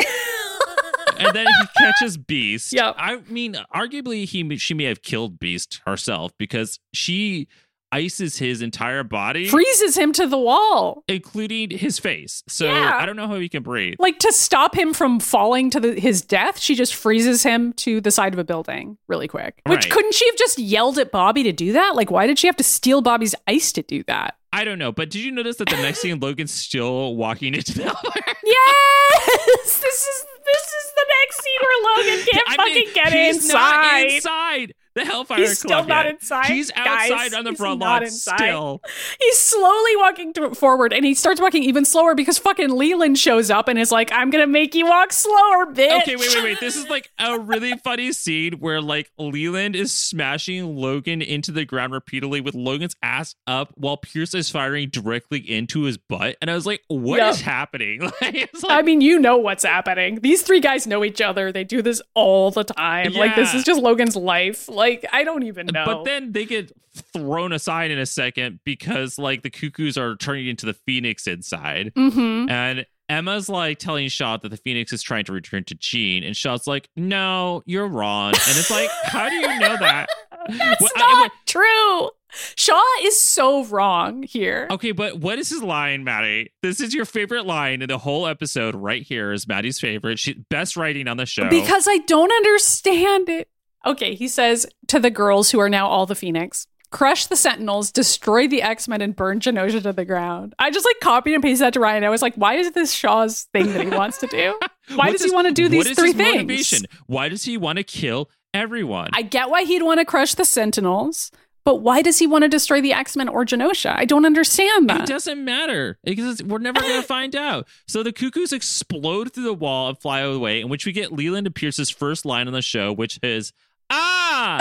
*laughs* and then he catches Beast. Yeah, I mean, arguably he she may have killed Beast herself because she ices his entire body, Freezes him to the wall. including his face. So Yeah. I don't know how he can breathe. Like to stop him from falling to the, his death, she just freezes him to the side of a building really quick. Which Right. couldn't she have just yelled at Bobby to do that? Like, why did she have to steal Bobby's ice to do that? I don't know, but did you notice that the next scene, Logan's still walking into the elevator? *laughs* *laughs* Yes, this is this is the next scene where Logan can't I fucking mean, get he's inside. Not inside *laughs* the Hellfire He's still Club not yet. inside, He's guys. outside on the front inside. still. He's slowly walking to, forward, and he starts walking even slower because fucking Leland shows up and is like, "I'm gonna make you walk slower, bitch." Okay, wait, wait, wait. This is like a really funny scene where like Leland is smashing Logan into the ground repeatedly with Logan's ass up while Pierce is firing directly into his butt. And I was like, what is Yep. happening? *laughs* Like, I mean, you know what's happening. These three guys know each other. They do this all the time. Like this is just Logan's life. Like I don't even know. But then they get thrown aside in a second because like the cuckoos are turning into the phoenix inside. hmm And Emma's like telling Shaw that the Phoenix is trying to return to Jean, and Shaw's like, "No, you're wrong." And it's like, how do you know that? *laughs* That's Well, I- not true. Shaw is so wrong here. Okay, but what is his line, Maddie? This is your favorite line in the whole episode. Right here is Maddie's favorite. She best writing on the show. Because I don't understand it. Okay, he says to the girls who are now all the Phoenix, crush the Sentinels, destroy the X Men, and burn Genosha to the ground. I just like copied and pasted that to Ryan. I was like, why is this Shaw's thing that he wants to do? *laughs* Why does he want to do these three his things? Motivation? Why does he want to kill everyone? I get why he'd want to crush the Sentinels, but why does he want to destroy the X Men or Genosha? I don't understand that. It doesn't matter because we're never going *laughs* to find out. So the cuckoos explode through the wall and fly away, in which we get Leland and Pierce's first line on the show, which is "Ah,"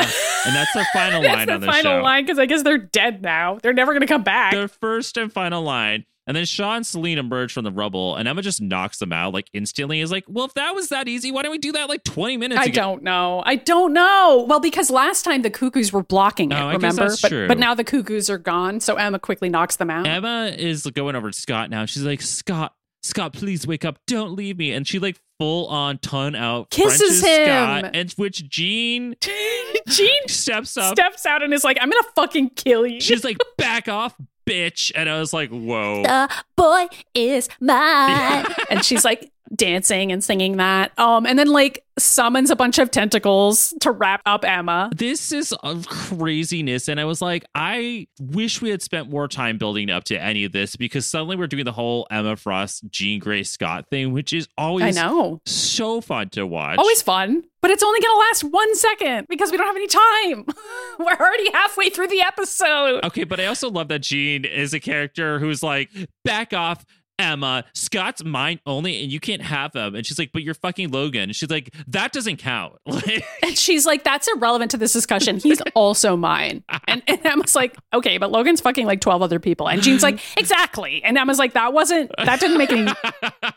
and that's their final *laughs* line the on the final show. line because I guess they're dead now. They're never going to come back. Their first and final line. And then Sean and Selene emerge from the rubble, and Emma just knocks them out like instantly. Is like, well, if that was that easy, why don't we do that like twenty minutes I ago? don't know. I don't know. Well, because last time the cuckoos were blocking it, Oh, remember? but, but now the cuckoos are gone, so Emma quickly knocks them out. Emma is going over to Scott now. She's like, Scott, Scott, please wake up. Don't leave me. And she like full on ton out Kisses Frenches him. Scott, and which Jean *laughs* Jean steps up. steps out and is like, I'm to fucking kill you. She's like, *laughs* back off, bitch. And I was like, whoa. The boy is mine. *laughs* and she's like dancing and singing that. Um, and then like summons a bunch of tentacles to wrap up Emma. This is craziness. And I was like, I wish we had spent more time building up to any of this because suddenly we're doing the whole Emma Frost, Jean Grey Scott thing, which is always I know. so fun to watch. Always fun, but it's only going to last one second because we don't have any time. *laughs* We're already halfway through the episode. Okay, but I also love that Jean is a character who's like, back off, Emma. Scott's mine only, and you can't have him. And she's like, but you're fucking Logan. And she's like, that doesn't count. *laughs* Like, And she's like, that's irrelevant to this discussion. He's *laughs* also mine. And, and Emma's like, okay, but Logan's fucking like 12 other people. And Jean's like, *laughs* exactly. And Emma's like, that wasn't, that didn't make any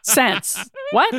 sense. What?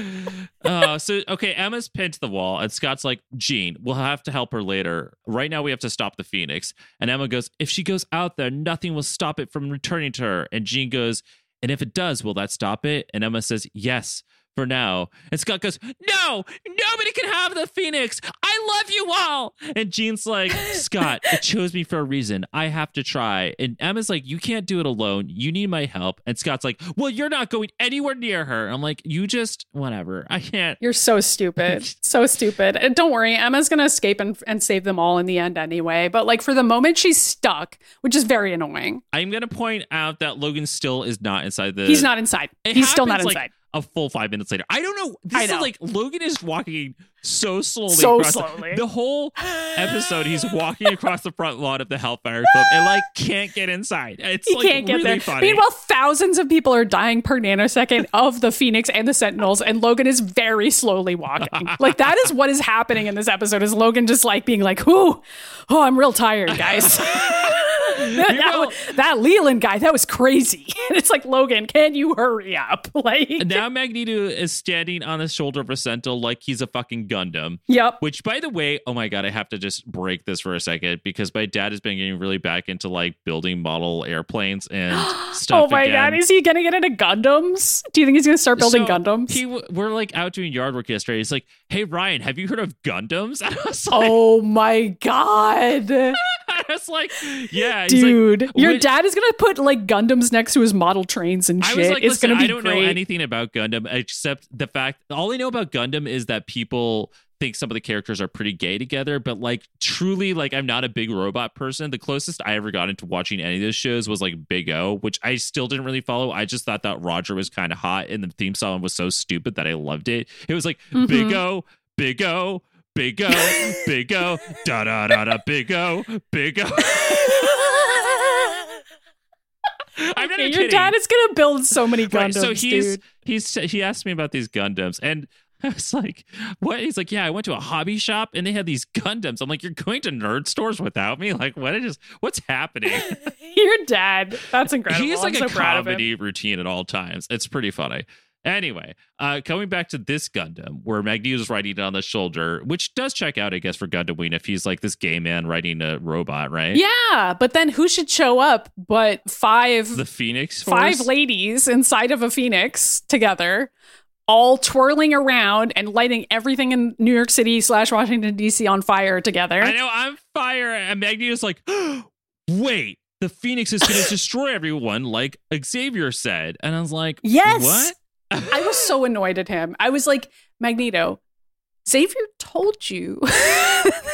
uh, so okay, Emma's pinned to the wall, and Scott's like, Jean, we'll have to help her later. Right now, we have to stop the Phoenix. And Emma goes, if she goes out there, nothing will stop it from returning to her. And Jean goes, and if it does, will that stop it? And Emma says, yes. For now. And Scott goes, No, nobody can have the Phoenix. I love you all. And Jean's like, *laughs* Scott, it chose me for a reason. I have to try. And Emma's like, You can't do it alone. You need my help. And Scott's like, Well, you're not going anywhere near her. I'm like, You just, whatever. I can't. You're so stupid. *laughs* So stupid. And don't worry, Emma's going to escape and, and save them all in the end anyway. But like for the moment, she's stuck, which is very annoying. I'm going to point out that Logan still is not inside the. He's not inside. It He's still not happens, like, inside. A full five minutes later. I don't know. This I is know. like Logan is walking so slowly. So across the- slowly. The, whole episode, he's walking across the front lawn of the Hellfire Club and like can't get inside. It's he like can't get really there. funny. Meanwhile, thousands of people are dying per nanosecond of the Phoenix and the Sentinels, and Logan is very slowly walking. *laughs* like that is what is happening in this episode. Is Logan just like being like, "Ooh, oh, I'm real tired, guys." *laughs* *laughs* that, know- that Leland guy, that was crazy. *laughs* And it's like, Logan, can you hurry up? *laughs* Like, now Magneto is standing on the shoulder of a Sentinel like he's a fucking Gundam. yep. Which, by the way, oh my god, I have to just break this for a second because my dad has been getting really back into like building model airplanes and *gasps* *gasps* stuff. Oh my again. god, is he gonna get into Gundams? Do you think he's gonna start building So, Gundams? He, we're like out doing yard work yesterday. He's like, "Hey Ryan, have you heard of Gundams?" And I was like, oh my god. I was like, "Yeah, He's like, Dude, your dad is gonna put like Gundams next to his model trains and I shit. was like, it's listen, gonna be I don't great. know anything about Gundam except the fact all I know about Gundam is that people think some of the characters are pretty gay together, but like truly, like I'm not a big robot person. The closest I ever got into watching any of those shows was like Big O, which I still didn't really follow. I just thought that Roger was kind of hot, and the theme song was so stupid that I loved it. It was like Mhm. Big O, Big O. Big O, Big O, da da da da, Big O, Big O. I'm not Okay, your kidding. dad is gonna build so many Gundams, Right, so he's dude. he's he asked me about these Gundams, and *laughs* I was like, "What?" He's like, "Yeah, I went to a hobby shop and they had these Gundams." I'm like, "You're going to nerd stores without me? Like, what is what's happening?" *laughs* Your dad. That's incredible. He's like I'm a so proud of him. comedy routine at all times. It's pretty funny. Anyway, uh, coming back to this Gundam, where Magneto's riding it on the shoulder, which does check out, I guess, for Gundam Wing if he's like this gay man riding a robot, right? Yeah, but then who should show up but five The Phoenix five ladies inside of a phoenix together, all twirling around and lighting everything in New York City slash Washington D.C. on fire together. I know I'm fire, and Magneto's like, *gasps* wait, the Phoenix is going *laughs* to destroy everyone, like Xavier said. And I was like, Yes. what? I was so annoyed at him. I was like, Magneto, Xavier told you *laughs*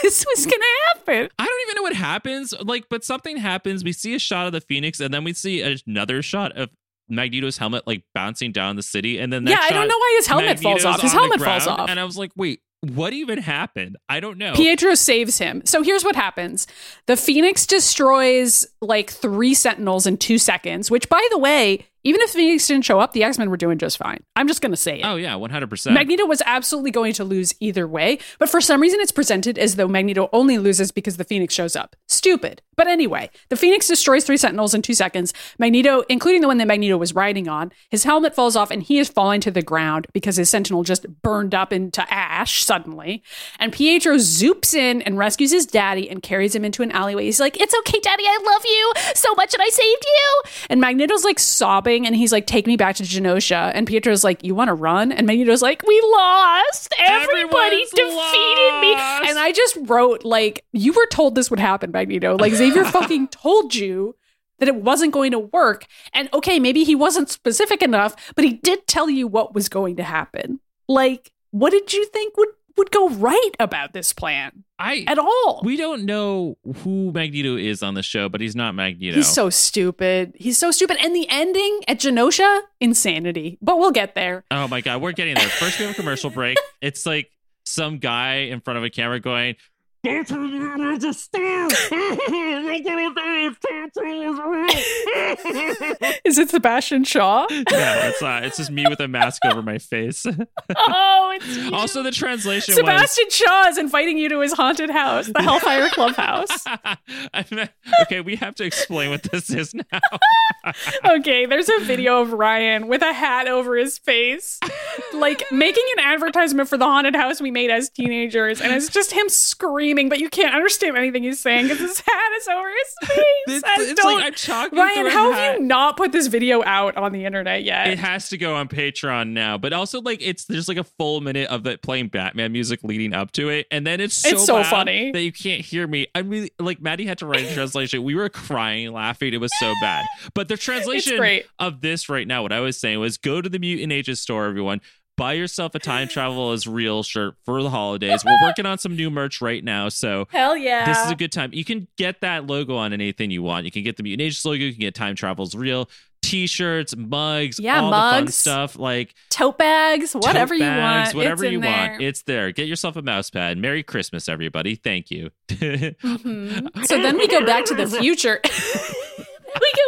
this was going to happen. I don't even know what happens. Like, but something happens. We see a shot of the Phoenix, and then we see another shot of Magneto's helmet like bouncing down the city, and then Yeah, next I don't know why his helmet falls off. His helmet falls off. and I was like, wait, what even happened? I don't know. Pietro saves him. So here's what happens the Phoenix destroys like three Sentinels in two seconds, which, by the way, even if the Phoenix didn't show up, the X Men were doing just fine. I'm just going to say it. oh yeah, one hundred percent. Magneto was absolutely going to lose either way, but for some reason it's presented as though Magneto only loses because the Phoenix shows up. Stupid. But anyway, the Phoenix destroys three Sentinels in two seconds. Magneto, including the one that Magneto was riding on, his helmet falls off and he is falling to the ground because his Sentinel just burned up into ash suddenly. And Pietro zoops in and rescues his daddy and carries him into an alleyway. He's like, It's okay, daddy, I love you so much and I saved you. And Magneto's like sobbing and he's like, Take me back to Genosha. And Pietro's like, You want to run? And Magneto's like, We lost. Everybody Everyone's defeated me. And I just wrote, like, you were told this would happen, Magneto. Like, Xavier *laughs* fucking told you that it wasn't going to work. And okay, maybe he wasn't specific enough, but he did tell you what was going to happen. Like, what did you think would would go right about this plan I at all? we don't know who Magneto is on the show, but he's not Magneto. He's so stupid. He's so stupid. And the ending at Genosha, insanity. But we'll get there. Oh my god, we're getting there. First, we have a commercial break. *laughs* It's like some guy in front of a camera going, "That's what don't understand." *laughs* *laughs* *laughs* Is it Sebastian Shaw? no, it's not. It's just me with a mask over my face. oh, it's you. also, the translation Sebastian Shaw is inviting you to his haunted house, the Hellfire Clubhouse. meant- okay, we have to explain what this is now. Okay, there's a video of Ryan with a hat over his face, like making an advertisement for the haunted house we made as teenagers, and it's just him screaming, but you can't understand anything he's saying because his *laughs* hat is over his *laughs* face. It's, it's like I'm Ryan, how hat. have you not put this video out on the internet yet? It has to go on Patreon now, but also like it's there's like a full minute of it playing Batman music leading up to it, and then it's so, It's so funny. that you can't hear me. I mean, like Maddie had to write a *laughs* translation. We were crying, laughing. It was so bad. But the translation of this right now, what I was saying was go to the Mutant Ages store, everyone. Buy yourself a time travel is real shirt for the holidays. We're working on some new merch right now, so Hell yeah! this is a good time. You can get that logo on anything you want. You can get the Mutant Ages logo. You can get Time Travels Real T-shirts, mugs, Yeah, all the fun mugs. stuff like tote bags, whatever tote you want, whatever it's you there. want. It's there. Get yourself a mouse pad. Merry Christmas, everybody. Thank you. *laughs* Mhm. So then we go back to the future. *laughs*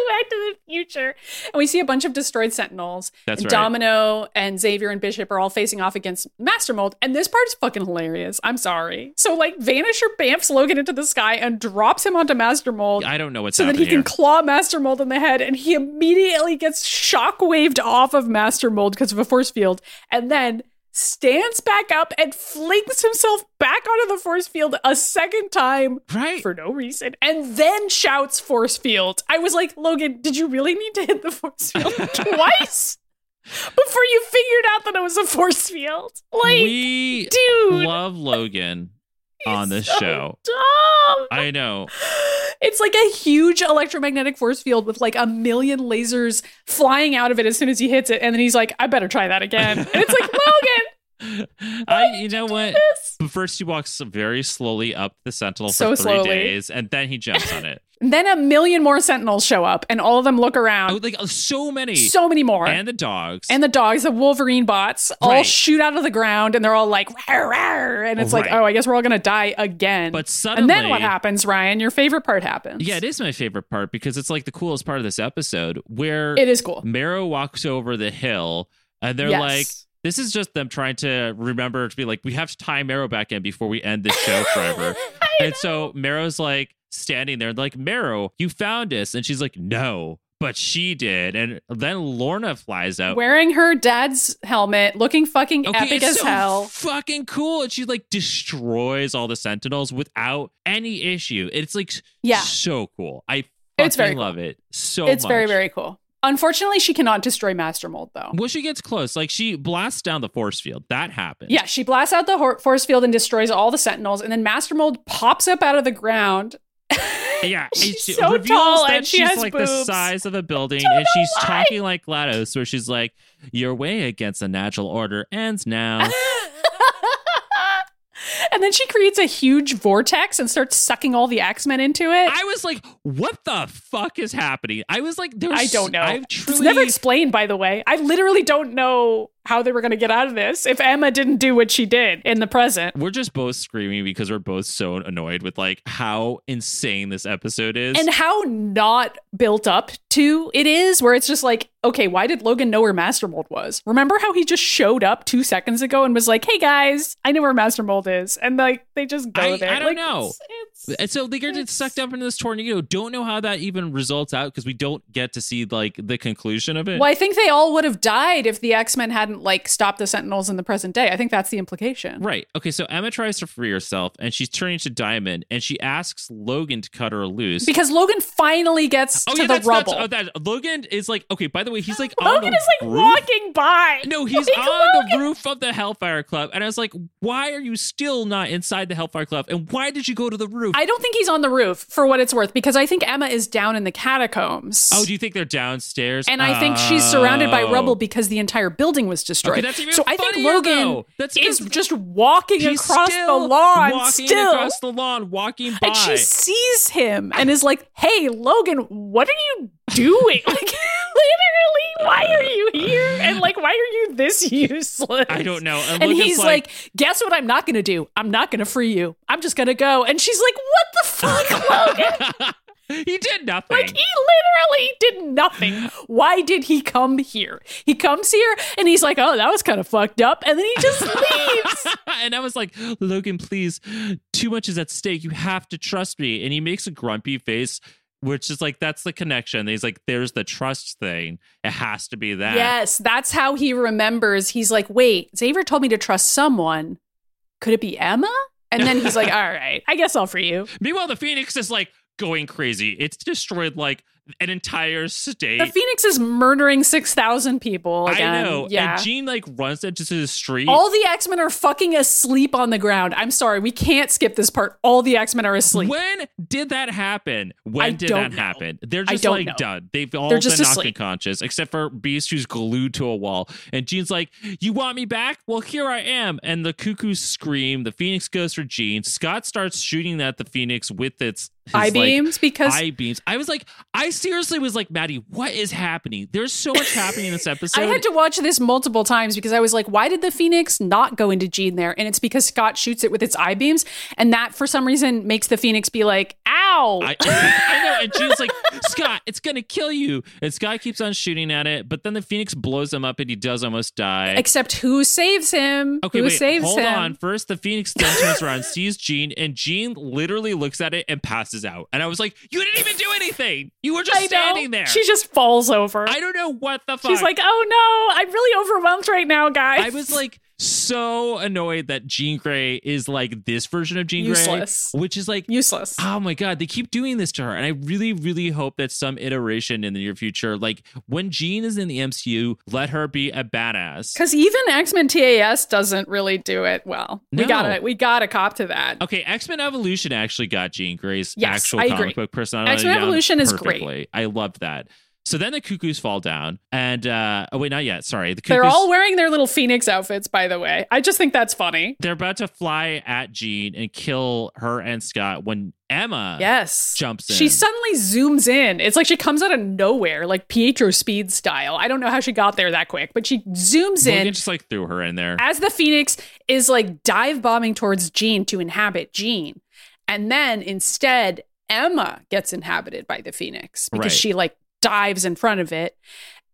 *laughs* back to the future, and we see a bunch of destroyed Sentinels. That's and right. Domino and Xavier and Bishop are all facing off against Master Mold, and this part is fucking hilarious. I'm sorry. So like Vanisher bamfs Logan into the sky and drops him onto Master Mold. I don't know what's so that he can here. claw Master Mold in the head, and he immediately gets shockwaved off of Master Mold because of a force field, and then stands back up and flings himself back onto the force field a second time right? for no reason, and then shouts force field. I was like, Logan, did you really need to hit the force field *laughs* twice before you figured out that it was a force field? Like, we dude, love Logan on this so show. dumb. I know. It's like a huge electromagnetic force field with like a million lasers flying out of it as soon as he hits it, and then he's like, "I better try that again." And it's like, Logan, *laughs* I you know what? this. First, he walks very slowly up the Sentinel for three slowly. days, and then he jumps on it. And then a million more Sentinels show up, and all of them look Oh, around. like uh, so many, So many more. and the dogs, and the dogs, the Wolverine bots, all Right. shoot out of the ground and they're all like, rawr, rawr, and it's like, oh, I guess we're all gonna die again. But suddenly, and then what happens, Ryan? Your favorite part happens. Yeah, it is my favorite part because it's like the coolest part of this episode where It is cool. Marrow walks over the hill and they're Yes. like, this is just them trying to remember to be like, we have to tie Marrow back in before we end this show forever. *laughs* and so Marrow's like standing there, like, Marrow, you found us. And she's like, no, but she did. And then Lorna flies out. Wearing her dad's helmet, looking fucking Okay, epic as so hell. fucking cool. And she like destroys all the Sentinels without any issue. It's like Yeah. so cool. I It's very fucking cool. love it so It's much. very, very cool. Unfortunately, she cannot destroy Master Mold though. Well, she gets close. Like she blasts down the force field. That happens. Yeah, she blasts out the hor- force field and destroys all the Sentinels, and then Master Mold pops up out of the ground *laughs* Yeah, She's she so reveals tall that and she she's has like the size of a building, and she's why. talking like GLaDOS, where she's like, "Your way against the natural order ends now." *laughs* and then she creates a huge vortex and starts sucking all the X-Men into it. I was like, "What the fuck is happening?" I was like, "There's." I don't know. I've It's truly never explained, by the way. I literally don't know how they were going to get out of this if Emma didn't do what she did in the present. We're just both screaming because we're both so annoyed with like how insane this episode is. And how not built up to it is, where it's just like, okay, why did Logan know where Master Mold was? Remember how he just showed up two seconds ago and was like, hey guys, I know where Master Mold is. And like, they just go I- there. I don't Like, know. It's, it's- And so they get sucked up into this tornado. Don't know how that even results out because we don't get to see like the conclusion of it. well, I think they all would have died if the X Men hadn't like stopped the Sentinels in the present day. I think that's the implication. Right. Okay. So Emma tries to free herself and she's turning to Diamond and she asks Logan to cut her loose. Because Logan finally gets oh, to yeah, the that's, rubble. That's, oh, that Logan is like, okay, by the way, he's like, *laughs* on Logan is like roof. walking by. No, he's Like, on the roof of the Hellfire Club. And I was like, why are you still not inside the Hellfire Club? And why did you go to the roof? I don't think he's on the roof for what it's worth because I think Emma is down in the catacombs. oh, do you think they're downstairs? and I think she's surrounded by Oh. rubble because the entire building was destroyed. Okay, that's even so I think Logan though. That's is just walking He's across the lawn walking still. across the lawn, walking by. and she sees him and is like, "Hey, Logan, what are you doing? *laughs* like, literally, why are you here? And like, why are you this useless?" I don't know. And, And he's like, "Guess what? I'm not going to do. I'm not going to free you. I'm just going to go." And she's like, "What the fuck, *laughs* Logan?" *laughs* he did nothing. Like he literally did nothing. Why did he come here? He comes here and he's like, "Oh, that was kind of fucked up," and then he just *laughs* leaves. and I was like, Logan, please, too much is at stake. You have to trust me. And he makes a grumpy face, which is like, that's the connection. He's like, there's the trust thing. It has to be that. yes, that's how he remembers. He's like, "Wait, Xavier told me to trust someone. Could it be Emma?" And then he's like, *laughs* "All right, I guess I'll free you." Meanwhile, the Phoenix is like going crazy. It's destroyed like an entire state. The Phoenix is murdering six thousand people again. I know. Yeah. And Jean like runs into the street. all the X Men are fucking asleep on the ground. I'm sorry, we can't skip this part. All the X Men are asleep. When did that happen? When I did that know. happen? They're just like know. done. They've all They're been just knocked unconscious, except for Beast, who's glued to a wall. And Jean's like, "You want me back? Well, here I am." And the cuckoos scream. The Phoenix goes for Jean. Scott starts shooting at the Phoenix with its I like, beams because eye beams. I was like, I seriously was like, Maddie, what is happening? There's so much happening in this *laughs* episode. I had to watch this multiple times because I was like, why did the Phoenix not go into Jean there? And it's because Scott shoots it with its eye beams. And that, for some reason, makes the Phoenix be like, ow. I, *laughs* I know. And Jean's like, Scott, it's going to kill you. And Scott keeps on shooting at it, but then the Phoenix blows him up and he does almost die. Except who saves him? Okay, who wait, saves hold him? on. First, the Phoenix then turns around, sees Jean, and Jean literally looks at it and passes out. And I was like, you didn't even do anything. You were just standing there. She just falls over. I don't know what the fuck. She's like, oh no, I'm really overwhelmed right now, guys. I was like so annoyed that Jean Grey is like this version of Jean Useless. Grey, which is like useless. Oh my god, they keep doing this to her. And I really, really hope that some iteration in the near future, like when Jean is in the MCU, let her be a badass. Because even X Men TAS doesn't really do it well. We gotta we gotta cop to that. Okay, X Men Evolution actually got Jean Grey's Yes, actual I comic agree. book personality. X-Men down Evolution is great. I loved that. So then the cuckoos fall down, and uh oh wait, not yet. Sorry, the cuckoos. They're all wearing their little Phoenix outfits, by the way. I just think that's funny. they're about to fly at Jean and kill her and Scott when Emma Yes. jumps in. She suddenly zooms in. It's like she comes out of nowhere, like Pietro Speed style. I don't know how she got there that quick, but she zooms Logan in just like threw her in there. as the Phoenix is like dive bombing towards Jean to inhabit Jean. And then instead, Emma gets inhabited by the Phoenix because Right. she like dives in front of it.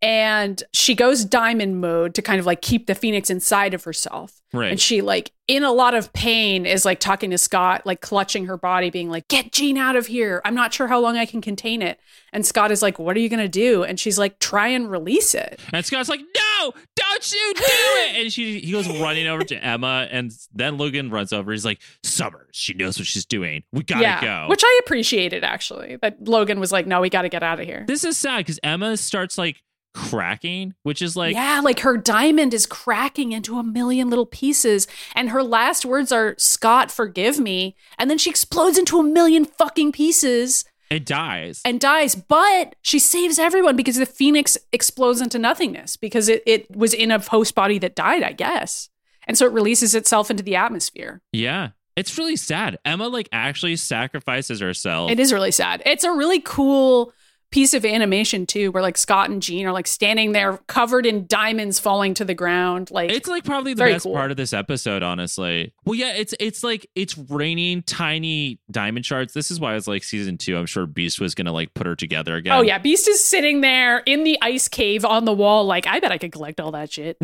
And she goes diamond mode to kind of like keep the Phoenix inside of herself. Right. And she like in a lot of pain is like talking to Scott, like clutching her body, being like, "Get Jean out of here! I'm not sure how long I can contain it." And Scott is like, "What are you gonna do?" And she's like, "Try and release it." And Scott's like, "No, don't you do it!" *laughs* And she he goes running over to Emma, and then Logan runs over. He's like, "Summer, she knows what she's doing. We gotta yeah, go." which I appreciated actually. That Logan was like, "No, we got to get out of here." this is sad because Emma starts like cracking, which is like, yeah, like her diamond is cracking into a million little pieces, and her last words are, "Scott, forgive me," and then she explodes into a million fucking pieces. It dies. and dies, but she saves everyone because the phoenix explodes into nothingness because it, it was in a host body that died, I guess. And so it releases itself into the atmosphere. yeah. It's really sad. Emma like actually sacrifices herself. It is really sad. It's a really cool piece of animation too, where like Scott and Jean are like standing there covered in diamonds falling to the ground. Like It's like probably the best cool. part of this episode, honestly. Well, yeah, it's it's like it's raining tiny diamond shards. This is why it's like season two. I'm sure Beast was gonna like put her together again. Oh yeah, Beast is sitting there in the ice cave on the wall. Like, I bet I could collect all that shit. *laughs*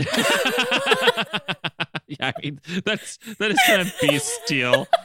yeah, I mean that's that is kind of Beast deal. *laughs*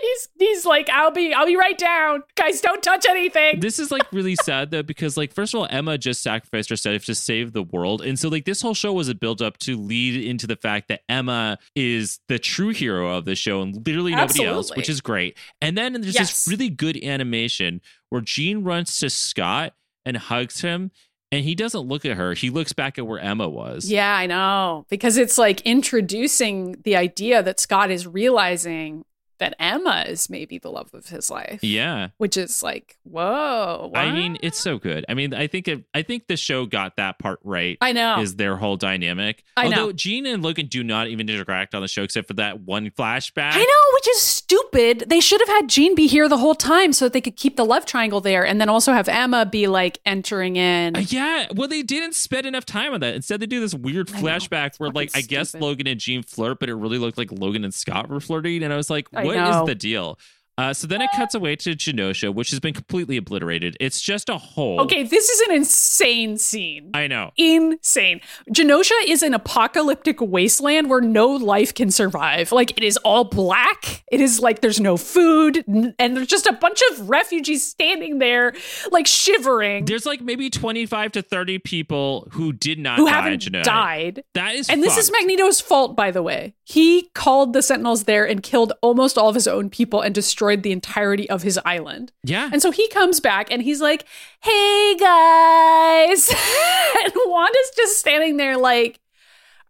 he's he's like, I'll be I'll be right down. Guys, don't touch anything. This is like really *laughs* sad though because like first of all, Emma just sacrificed herself to save the world, and so like this whole show was a build up to lead into the fact that Emma is the true hero of the show and literally nobody else, which is great. And then there's Yes. this really good animation where Jean runs to Scott and hugs him, and he doesn't look at her; he looks back at where Emma was. Yeah, I know. Because it's like introducing the idea that Scott is realizing that Emma is maybe the love of his life. Yeah. Which is like, whoa. I mean, it's so good. I mean, I think it, I think the show got that part right. I know. Is their whole dynamic? I know. Jean and Logan do not even interact on the show except for that one flashback. I know, which is stupid. They should have had Jean be here the whole time so that they could keep the love triangle there and then also have Emma be like entering in. Uh, yeah, well, they didn't spend enough time on that. Instead, they do this weird flashback where, like, I guess. Logan and Jean flirt, but it really looked like Logan and Scott were flirting. And I was like, I what is the deal? Uh, so then it cuts away to Genosha, which has been completely obliterated. It's just a hole. Okay, this is an insane scene. I know. insane. Genosha is an apocalyptic wasteland where no life can survive. Like it is all black. It is like there's no food, and there's just a bunch of refugees standing there, like shivering, There's like maybe 25 to 30 people who did not who die haven't Genosha. died. That is And this is. Magneto's fault, by the way. He called the Sentinels there and killed almost all of his own people and destroyed the entirety of his island. Yeah. And so he comes back and he's like, hey guys. *laughs* and Wanda's just standing there like,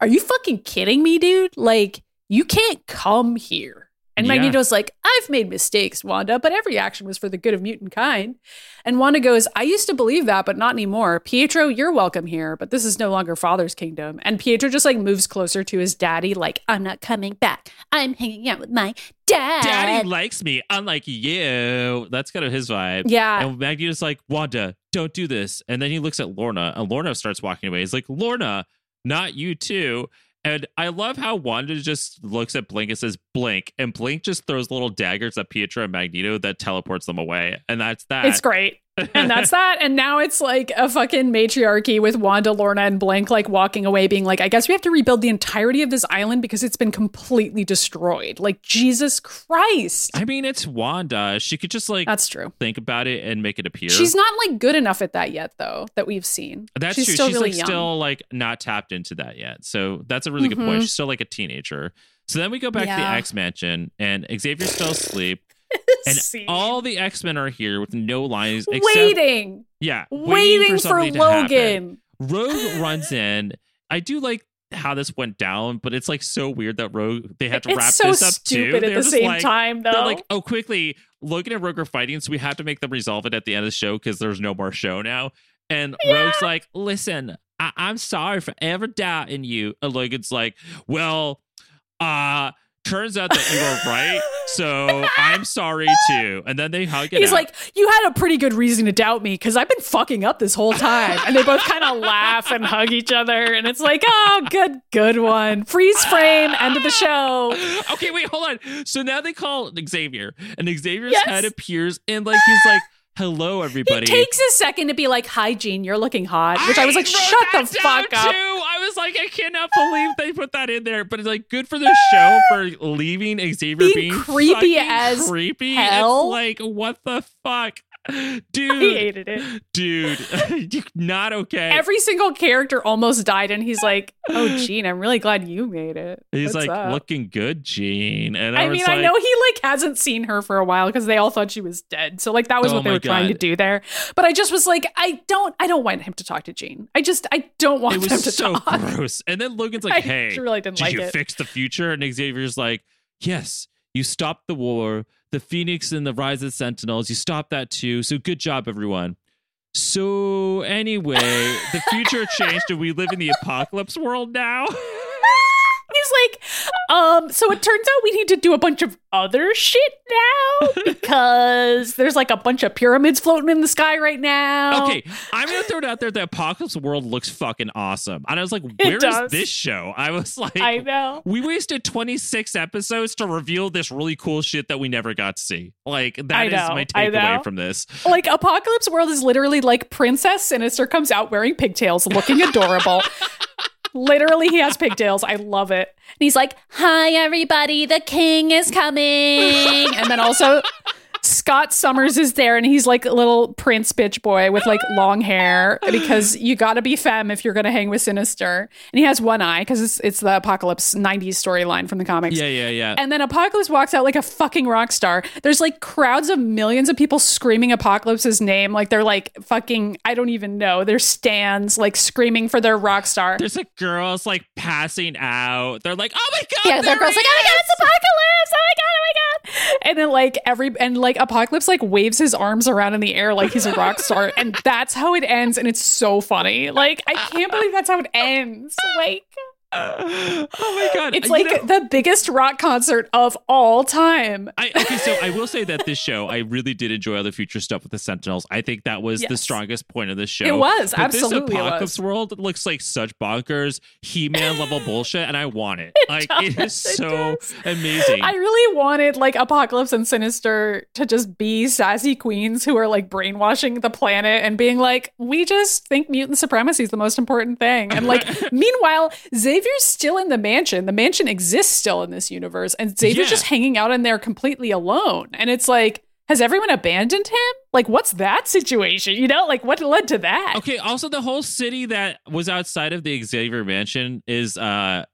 are you fucking kidding me, dude? Like, you can't come here. And Yeah. Magneto's like, I've made mistakes, Wanda, but every action was for the good of mutant kind. And Wanda goes, I used to believe that, but not anymore. Pietro, you're welcome here, but this is no longer Father's kingdom. And Pietro just like moves closer to his daddy, like, I'm not coming back. I'm hanging out with my dad. Daddy likes me, unlike you. That's kind of his vibe. Yeah. And Magneto's like, Wanda, don't do this. And then he looks at Lorna, and Lorna starts walking away. He's like, Lorna, not you too. And I love how Wanda just looks at Blink and says, Blink. And Blink just throws little daggers at Pietro and Magneto that teleports them away. And that's that. It's great. And that's *laughs* that. And now it's like a fucking matriarchy with Wanda, Lorna, and Blank like walking away, being like, I guess we have to rebuild the entirety of this island because it's been completely destroyed. Like, Jesus Christ. I mean, it's Wanda. She could just like That's true. think about it and make it appear. She's not like good enough at that yet, though, that we've seen. That's She's true. still She's really like young. still like not tapped into that yet. So that's a really good Mhm. point. She's still like a teenager. So then we go back to the X Mansion and Xavier's still asleep. *laughs* And Scene. all the X Men are here with no lines except waiting, yeah, waiting, for, something to happen. Logan. Rogue *laughs* runs in. I do like how this went down, but it's like so weird that Rogue they had to wrap so this up too. at They're the same like- time, though. They're like, oh, quickly, Logan and Rogue are fighting, so we have to make them resolve it at the end of the show because there's no more show now. And Rogue's like, listen, I- I'm sorry for ever doubting you. And Logan's like, well, uh, turns out that you were right, so I'm *laughs* sorry too. And then they hug it He's out. like, you had a pretty good reason to doubt me because I've been fucking up this whole time. And they both kind of laugh and hug each other. And it's like, oh, good, good one. Freeze frame, end of the show. okay, wait, hold on. So now they call Xavier, and Xavier's Yes. head appears, and like he's like, "Hello, He everybody." takes a second to be like, hi, Jean, you're looking hot. Which I was like, shut the fuck up. Too. I was like, I cannot believe they put that in there. But it's like good for the show for leaving Xavier Being being, creepy as creepy. hell. It's like what the fuck, He dude, hated it. dude, *laughs* not okay. Every single character almost died. And he's like, oh, Jean, I'm really glad you made it. He's What's like up? looking good, Jean. And I, I was mean, like, I know he like hasn't seen her for a while because they all thought she was dead. So like that was Oh what they were trying to do there. But I just was like, I don't, I don't want him to talk to Jean. I just, I don't want it was to so talk. *laughs* gross. And then Logan's I like, "Hey, really didn't did like you it. fix the future?" And Xavier's like, "Yes, you stopped the war the Phoenix and the Rise of the Sentinels. You stopped that too. So good job, everyone. So anyway, the future changed and we live in the apocalypse world now. *laughs* He's like, um, so it turns out we need to do a bunch of other shit now *laughs* because there's like a bunch of pyramids floating in the sky right now. Okay, I'm gonna throw it out there. The apocalypse world looks fucking awesome, and I was like, "Where is this show?" I was *laughs* like, I know. "We wasted 26 episodes to reveal this really cool shit that we never got to see." Like that is my takeaway from this. Like Apocalypse World is literally like Princess Sinister comes out wearing pigtails, looking adorable. *laughs* literally, he has pigtails. I love it. And he's like, "Hi, everybody, the king is coming." and then also. Scott Summers is there and he's like a little prince bitch boy with like long hair because you got to be femme if you're going to hang with Sinister. And he has one eye because it's, it's the Apocalypse 90s storyline from the comics. Yeah, yeah, yeah. And then Apocalypse walks out like a fucking rock star. There's like crowds of millions of people screaming Apocalypse's name. Like they're like fucking, I don't even know. Their stands like screaming for their rock star. There's like girls like passing out. They're like, "Oh my god!" Yeah, there the girl's like, oh my god, it's Apocalypse! Oh my god, oh my god! And then like every and like Apocalypse like waves his arms around in the air like he's a rock star, and that's how it ends, and it's so funny. Like I can't believe that's how it ends. Like oh my god! it's You like know- the biggest rock concert of all time. I okay, so I will say that this *laughs* show, I really did enjoy all the future stuff with the Sentinels. I think that was the strongest point of the show. It was, But absolutely it This apocalypse world looks like such bonkers He-Man level *laughs* bullshit, and I want it. like it is it so does. amazing. I really wanted like Apocalypse and Sinister to just be sassy queens who are like brainwashing the planet and being like, we just think mutant supremacy is the most important thing. And like, *laughs* meanwhile, Xavier's still in the mansion. The mansion exists still in this universe, and Xavier's Yeah. just hanging out in there completely alone. And it's like, has everyone abandoned him? Like, what's that situation? You know, like what led to that? Okay, also the whole city that was outside of the Xavier mansion is uh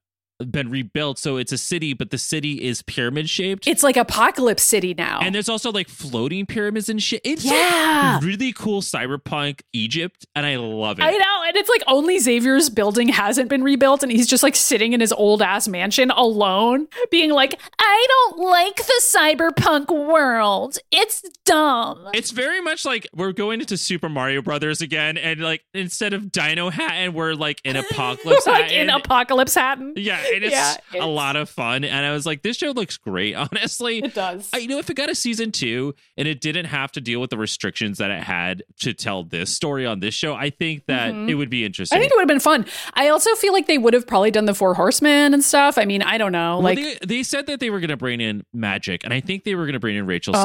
been rebuilt, so it's a city, but the city is pyramid shaped. It's like Apocalypse City now. and there's also like floating pyramids and shit. It's like, yeah. really cool cyberpunk Egypt, and I love it. I know, and it's like only Xavier's building hasn't been rebuilt, and he's just like sitting in his old ass mansion alone, being like, "I don't like the cyberpunk world. It's dumb." It's very much like we're going into Super Mario Brothers again, and like instead of Dinohattan, we're like in *laughs* Apocalypse like in Apocalypse Hatton. yeah, and it's Yeah, a lot of fun. And I was like, this show looks great, *laughs* honestly. It does. I, you know, if it got a season two and it didn't have to deal with the restrictions that it had to tell this story on this show, I think that Mhm. it would be interesting. I think it would have been fun. I also feel like they would have probably done the Four Horsemen and stuff. I mean, I don't know. Well, Like, they, they said that they were going to bring in magic, and I think they were going to bring in Rachel Oh,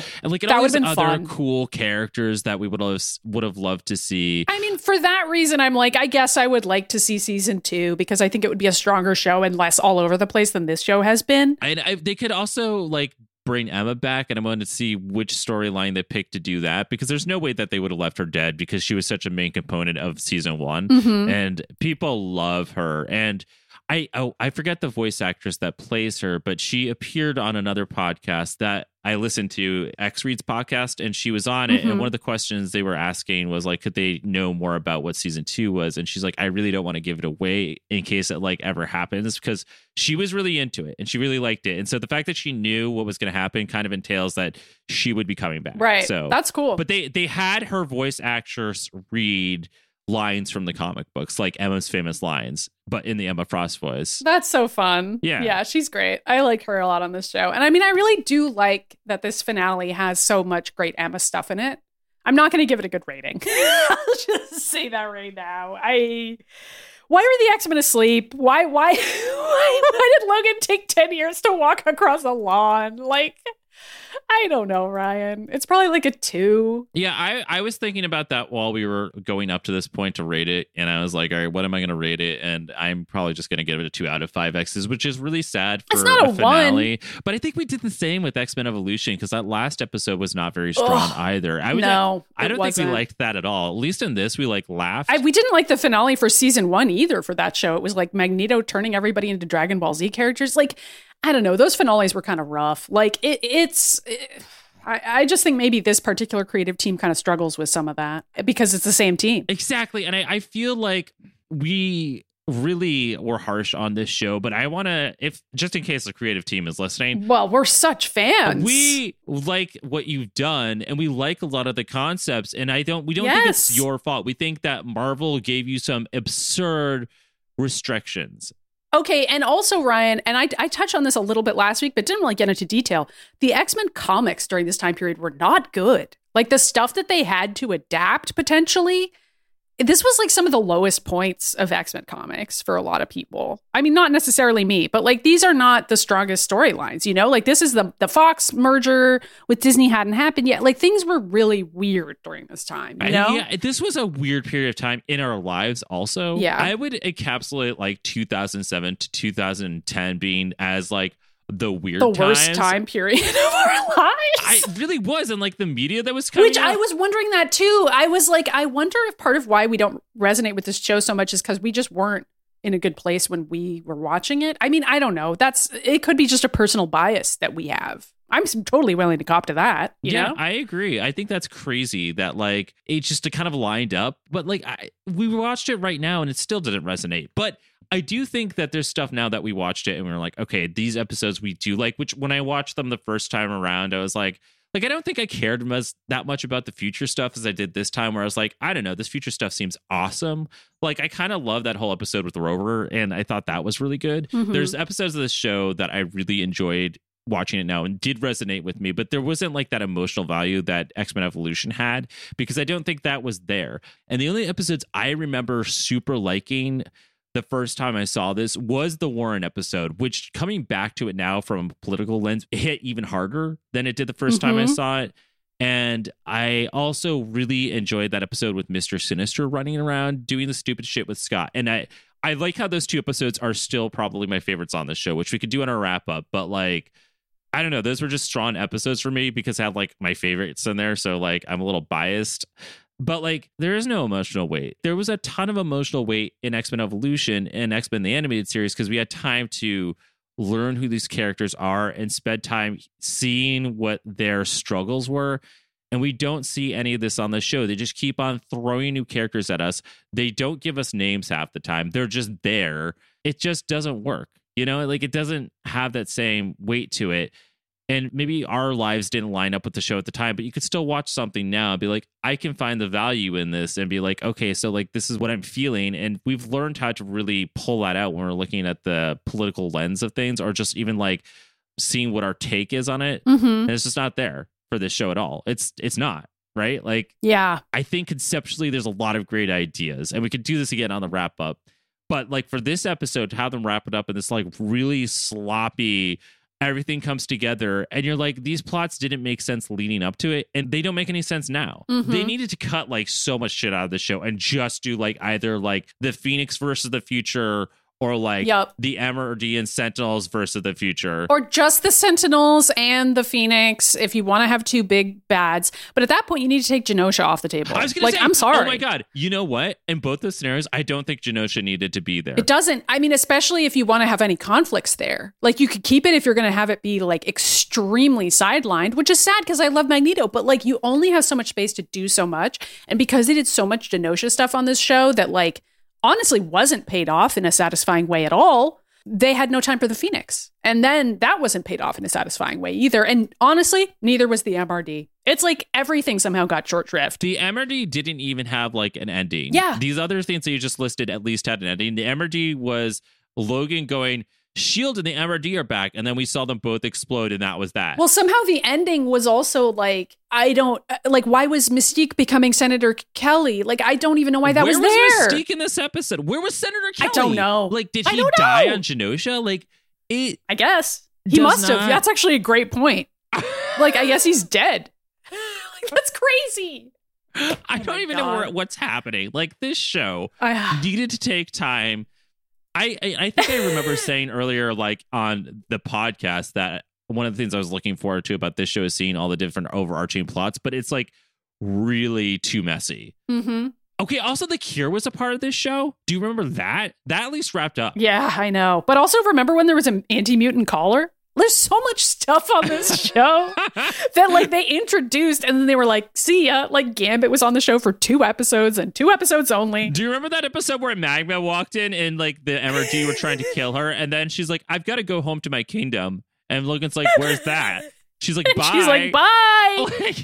Summers, and like and that all these other fun. cool characters that we would have would have loved to see. I mean, for that reason, I'm like, I guess I would like to see season two because I think it would be a stronger show and less all over the place than this show has been. And I, they could also like bring Emma back, and I wanted to see which storyline they picked to do that because there's no way that they would have left her dead because she was such a main component of season one, Mhm. and people love her. And I oh I forget the voice actress that plays her, but she appeared on another podcast that I listened to, X Reads podcast, and she was on it. Mhm. And one of the questions they were asking was like, could they know more about what season two was? And she's like, I really don't want to give it away in case it like ever happens because she was really into it and she really liked it. And so the fact that she knew what was going to happen kind of entails that she would be coming back. Right. So That's cool. but they they had her voice actress read lines from the comic books, like Emma's famous lines, but in the Emma Frost voice. That's so fun. Yeah. Yeah, she's great. I like her a lot on this show. And I mean, I really do like that this finale has so much great Emma stuff in it. I'm not going to give it a good rating. *laughs* I'll just say that right now. I why were the X-Men asleep? Why why *laughs* why, why did Logan take 10 years to walk across a lawn? Like I don't know, Ryan. It's probably like a 2. Yeah, I, I was thinking about that while we were going up to this point to rate it, and I was like, all right, what am I going to rate it? And I'm probably just going to give it a two out of five X's, which is really sad for It's not a finale. But I think we did the same with X Men Evolution because that last episode was not very strong Ugh, either. I would, no, I it don't think wasn't. we liked that at all. At least in this, we like laughed. I, we didn't like the finale for season one either for that show. It was like Magneto turning everybody into Dragon Ball Z characters. Like, I don't know. Those finales were kind of rough. Like, it, it's. it- I, I just think maybe this particular creative team kind of struggles with some of that because it's the same team. Exactly. And I, I feel like we really were harsh on this show, but I want to, if just in case the creative team is listening, Well, we're such fans. we like what you've done and we like a lot of the concepts and I don't we don't think it's your fault. We think that Marvel gave you some absurd restrictions. Okay, and also Ryan, and I I touched on this a little bit last week, but didn't really get into detail. The X Men comics during this time period were not good. Like the stuff that they had to adapt potentially. This was like some of the lowest points of X Men comics for a lot of people. I mean, not necessarily me, but like these are not the strongest storylines. You know, like this is the the Fox merger with Disney hadn't happened yet. Like things were really weird during this time. You I- know, yeah, this was a weird period of time in our lives also. Yeah. I would encapsulate like 2007 to 2010 being as like the weird the worst times. time period *laughs* of our lives. I really was and like the media that was coming Which I was wondering that too. I was like, I wonder if part of why we don't resonate with this show so much is because we just weren't in a good place when we were watching it. I mean, I don't know. That's it. Could be just a personal bias that we have. I'm totally willing to cop to that. You yeah, know? I agree. I think that's crazy that like it just kind of lined up. But like I, we watched it right now and it still didn't resonate. But I do think that there's stuff now that we watched it and we are like, okay, these episodes we do like. Which when I watched them the first time around, I was like, like I don't think I cared as that much about the future stuff as I did this time. Where I was like, I don't know, this future stuff seems awesome. Like I kind of love that whole episode with Rover, and I thought that was really good. Mhm. There's episodes of this show that I really enjoyed watching it now and did resonate with me, but there wasn't like that emotional value that X Men Evolution had because I don't think that was there. And the only episodes I remember super liking the first time I saw this was the Warren episode, which coming back to it now from a political lens hit even harder than it did the 1st time I Mhm. saw it. And I also really enjoyed that episode with Mr. Sinister running around doing the stupid shit with Scott. And I I like how those two episodes are still probably my favorites on the show, which we could do in our wrap up. But like, I don't know, those were just strong episodes for me because I had like my favorites in there. So like, I'm a little biased. But like, there is no emotional weight. There was a ton of emotional weight in X Men Evolution and X Men the Animated Series because we had time to learn who these characters are and spend time seeing what their struggles were. And we don't see any of this on the show. They just keep on throwing new characters at us. They don't give us names half the time. They're just there. It just doesn't work. You know, like it doesn't have that same weight to it. And maybe our lives didn't line up with the show at the time, but you could still watch something now and be like, I can find the value in this and be like, okay, so like this is what I'm feeling. And we've learned how to really pull that out when we're looking at the political lens of things or just even like seeing what our take is on it. Mm-hmm. And it's just not there for this show at all. It's it's not, right? Like Yeah. I think conceptually there's a lot of great ideas, and we could do this again on the wrap up. But like for this episode, to have them wrap it up in this like really sloppy, everything comes together, and you're like, these plots didn't make sense leading up to it, and they don't make any sense now. Mhm. They needed to cut like so much shit out of the show and just do like either like the Phoenix versus the future or like Yup. the Emeraldian Sentinels versus the future. Or just the Sentinels and the Phoenix if you want to have two big bads. But at that point, you need to take Genosha off the table. I was gonna like, say, I'm sorry. Oh my god! You know what? In both those scenarios, I don't think Genosha needed to be there. It doesn't. I mean, especially if you want to have any conflicts there. Like you could keep it if you're going to have it be like extremely sidelined, which is sad because I love Magneto, but like you only have so much space to do so much. And because they did so much Genosha stuff on this show that like honestly wasn't paid off in a satisfying way at all, they had no time for the Phoenix. And then that wasn't paid off in a satisfying way either. And honestly, neither was the MRD. It's like everything somehow got short shrift. The MRD didn't even have like an ending. Yeah. These other things that you just listed at least had an ending. The MRD was Logan going, Shield and the MRD are back, and then we saw them both explode, and that was that. Well, somehow the ending was also like I don't uh, like why was Mystique becoming Senator Kelly? Like I don't even know why that Where was there. Mystique in this episode? Where was Senator I don't know. Like, did he die know. on Genosha? Like, it. I guess he must have. That's actually a great point. *laughs* like I guess he's dead. *laughs* like that's crazy. I Oh don't even know where, what's happening. Like, this show *sighs* I, needed to take time. I, I I think I remember *laughs* saying earlier, like on the podcast, that one of the things I was looking forward to about this show is seeing all the different overarching plots, but it's like really too messy. hmm Okay, also the Cure was a part of this show. Do you remember that? That at least wrapped up. Yeah, I know. But also remember when there was an anti mutant caller? There's so much stuff on this show that like they introduced and then they were like, see ya. Like Gambit was on the show for two episodes and two episodes only. Do you remember that episode where Magma walked in and like the MRD were trying to kill her, and then she's like, "I've got to go home to my kingdom," and Logan's like, "Where's that?" She's like, *laughs* "Bye." She's like, bye. *laughs* Like,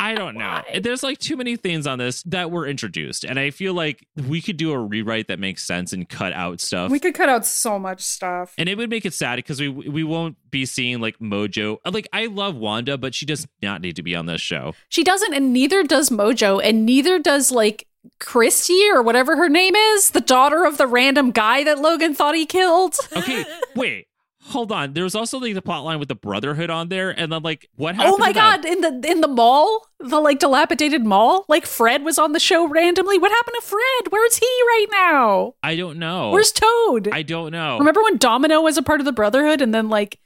I don't know. There's like too many things on this that were introduced, and I feel like we could do a rewrite that makes sense and cut out stuff. We could cut out so much stuff. and it would make it sad because we we won't be seeing like Mojo. Like I love Wanda, but she does not need to be on this show. She doesn't, and neither does Mojo, and neither does like Christy or whatever her name is, the daughter of the random guy that Logan thought he killed. Okay, *laughs* wait, hold on. There was also like the plot line with the Brotherhood on there, and then like what oh happened? Oh my to that? god, in the in the mall, the like dilapidated mall, like Fred was on the show randomly. What happened to Fred? Where is he right now? I don't know. Where's Toad? I don't know. Remember when Domino was a part of the Brotherhood, and then like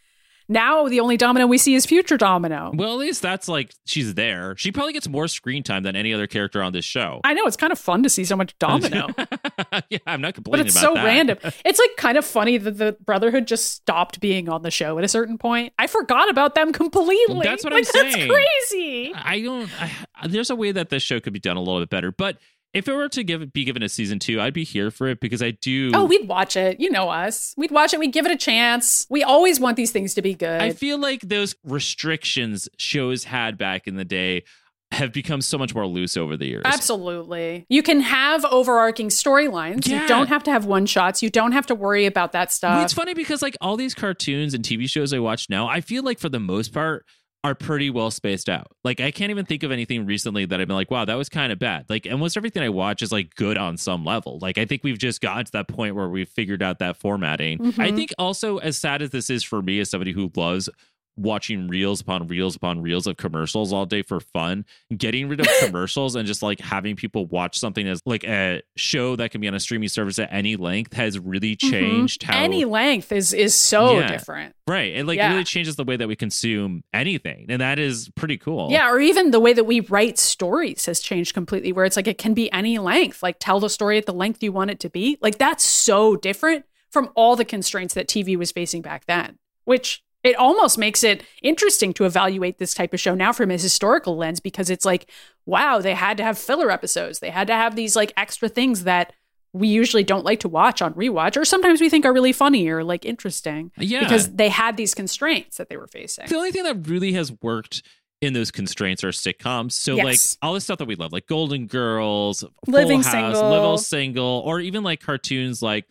now the only Domino we see is future Domino. Well, at least that's like she's there. She probably gets more screen time than any other character on this show. I know it's kind of fun to see so much Domino, *laughs* yeah, I'm not complaining. but it's about so that. random. *laughs* It's like kind of funny that the Brotherhood just stopped being on the show at a certain point. I forgot about them completely. That's what like, I'm saying. That's saying. crazy. I don't. I, there's a way that this show could be done a little bit better, but if it were to give be given a season two, I'd be here for it because I do. Oh, we'd watch it. You know us. We'd watch it. We'd give it a chance. We always want these things to be good. I feel like those restrictions shows had back in the day have become so much more loose over the years. Absolutely. You can have overarching storylines. Yeah. You don't have to have one shots. You don't have to worry about that stuff. it's funny because like all these cartoons and TV shows I watch now, I feel like for the most part are pretty well spaced out. Like I can't even think of anything recently that I've been like, wow, that was kind of bad. Like almost everything I watch is like good on some level. Like I think we've just gotten to that point where we've figured out that formatting. I Mhm. think also as sad as this is for me as somebody who loves watching reels upon reels upon reels of commercials all day for fun getting rid of *laughs* commercials and just like having people watch something as like a show that can be on a streaming service at any length has really Mhm. changed how Any length is is so Yeah. different. Right. It like Yeah. really changes the way that we consume anything. And that is pretty cool. Yeah, or even the way that we write stories has changed completely where it's like it can be any length. Like tell the story at the length you want it to be. Like that's so different from all the constraints that TV was facing back then, which it almost makes it interesting to evaluate this type of show now from a historical lens because it's like, wow, they had to have filler episodes. They had to have these like extra things that we usually don't like to watch on rewatch, or sometimes we think are really funny or like interesting Yeah. because they had these constraints that they were facing. the only thing that really has worked in those constraints are sitcoms. So Yes. like all the stuff that we love, like Golden Girls, Living House, Single. Little Single, or even like cartoons like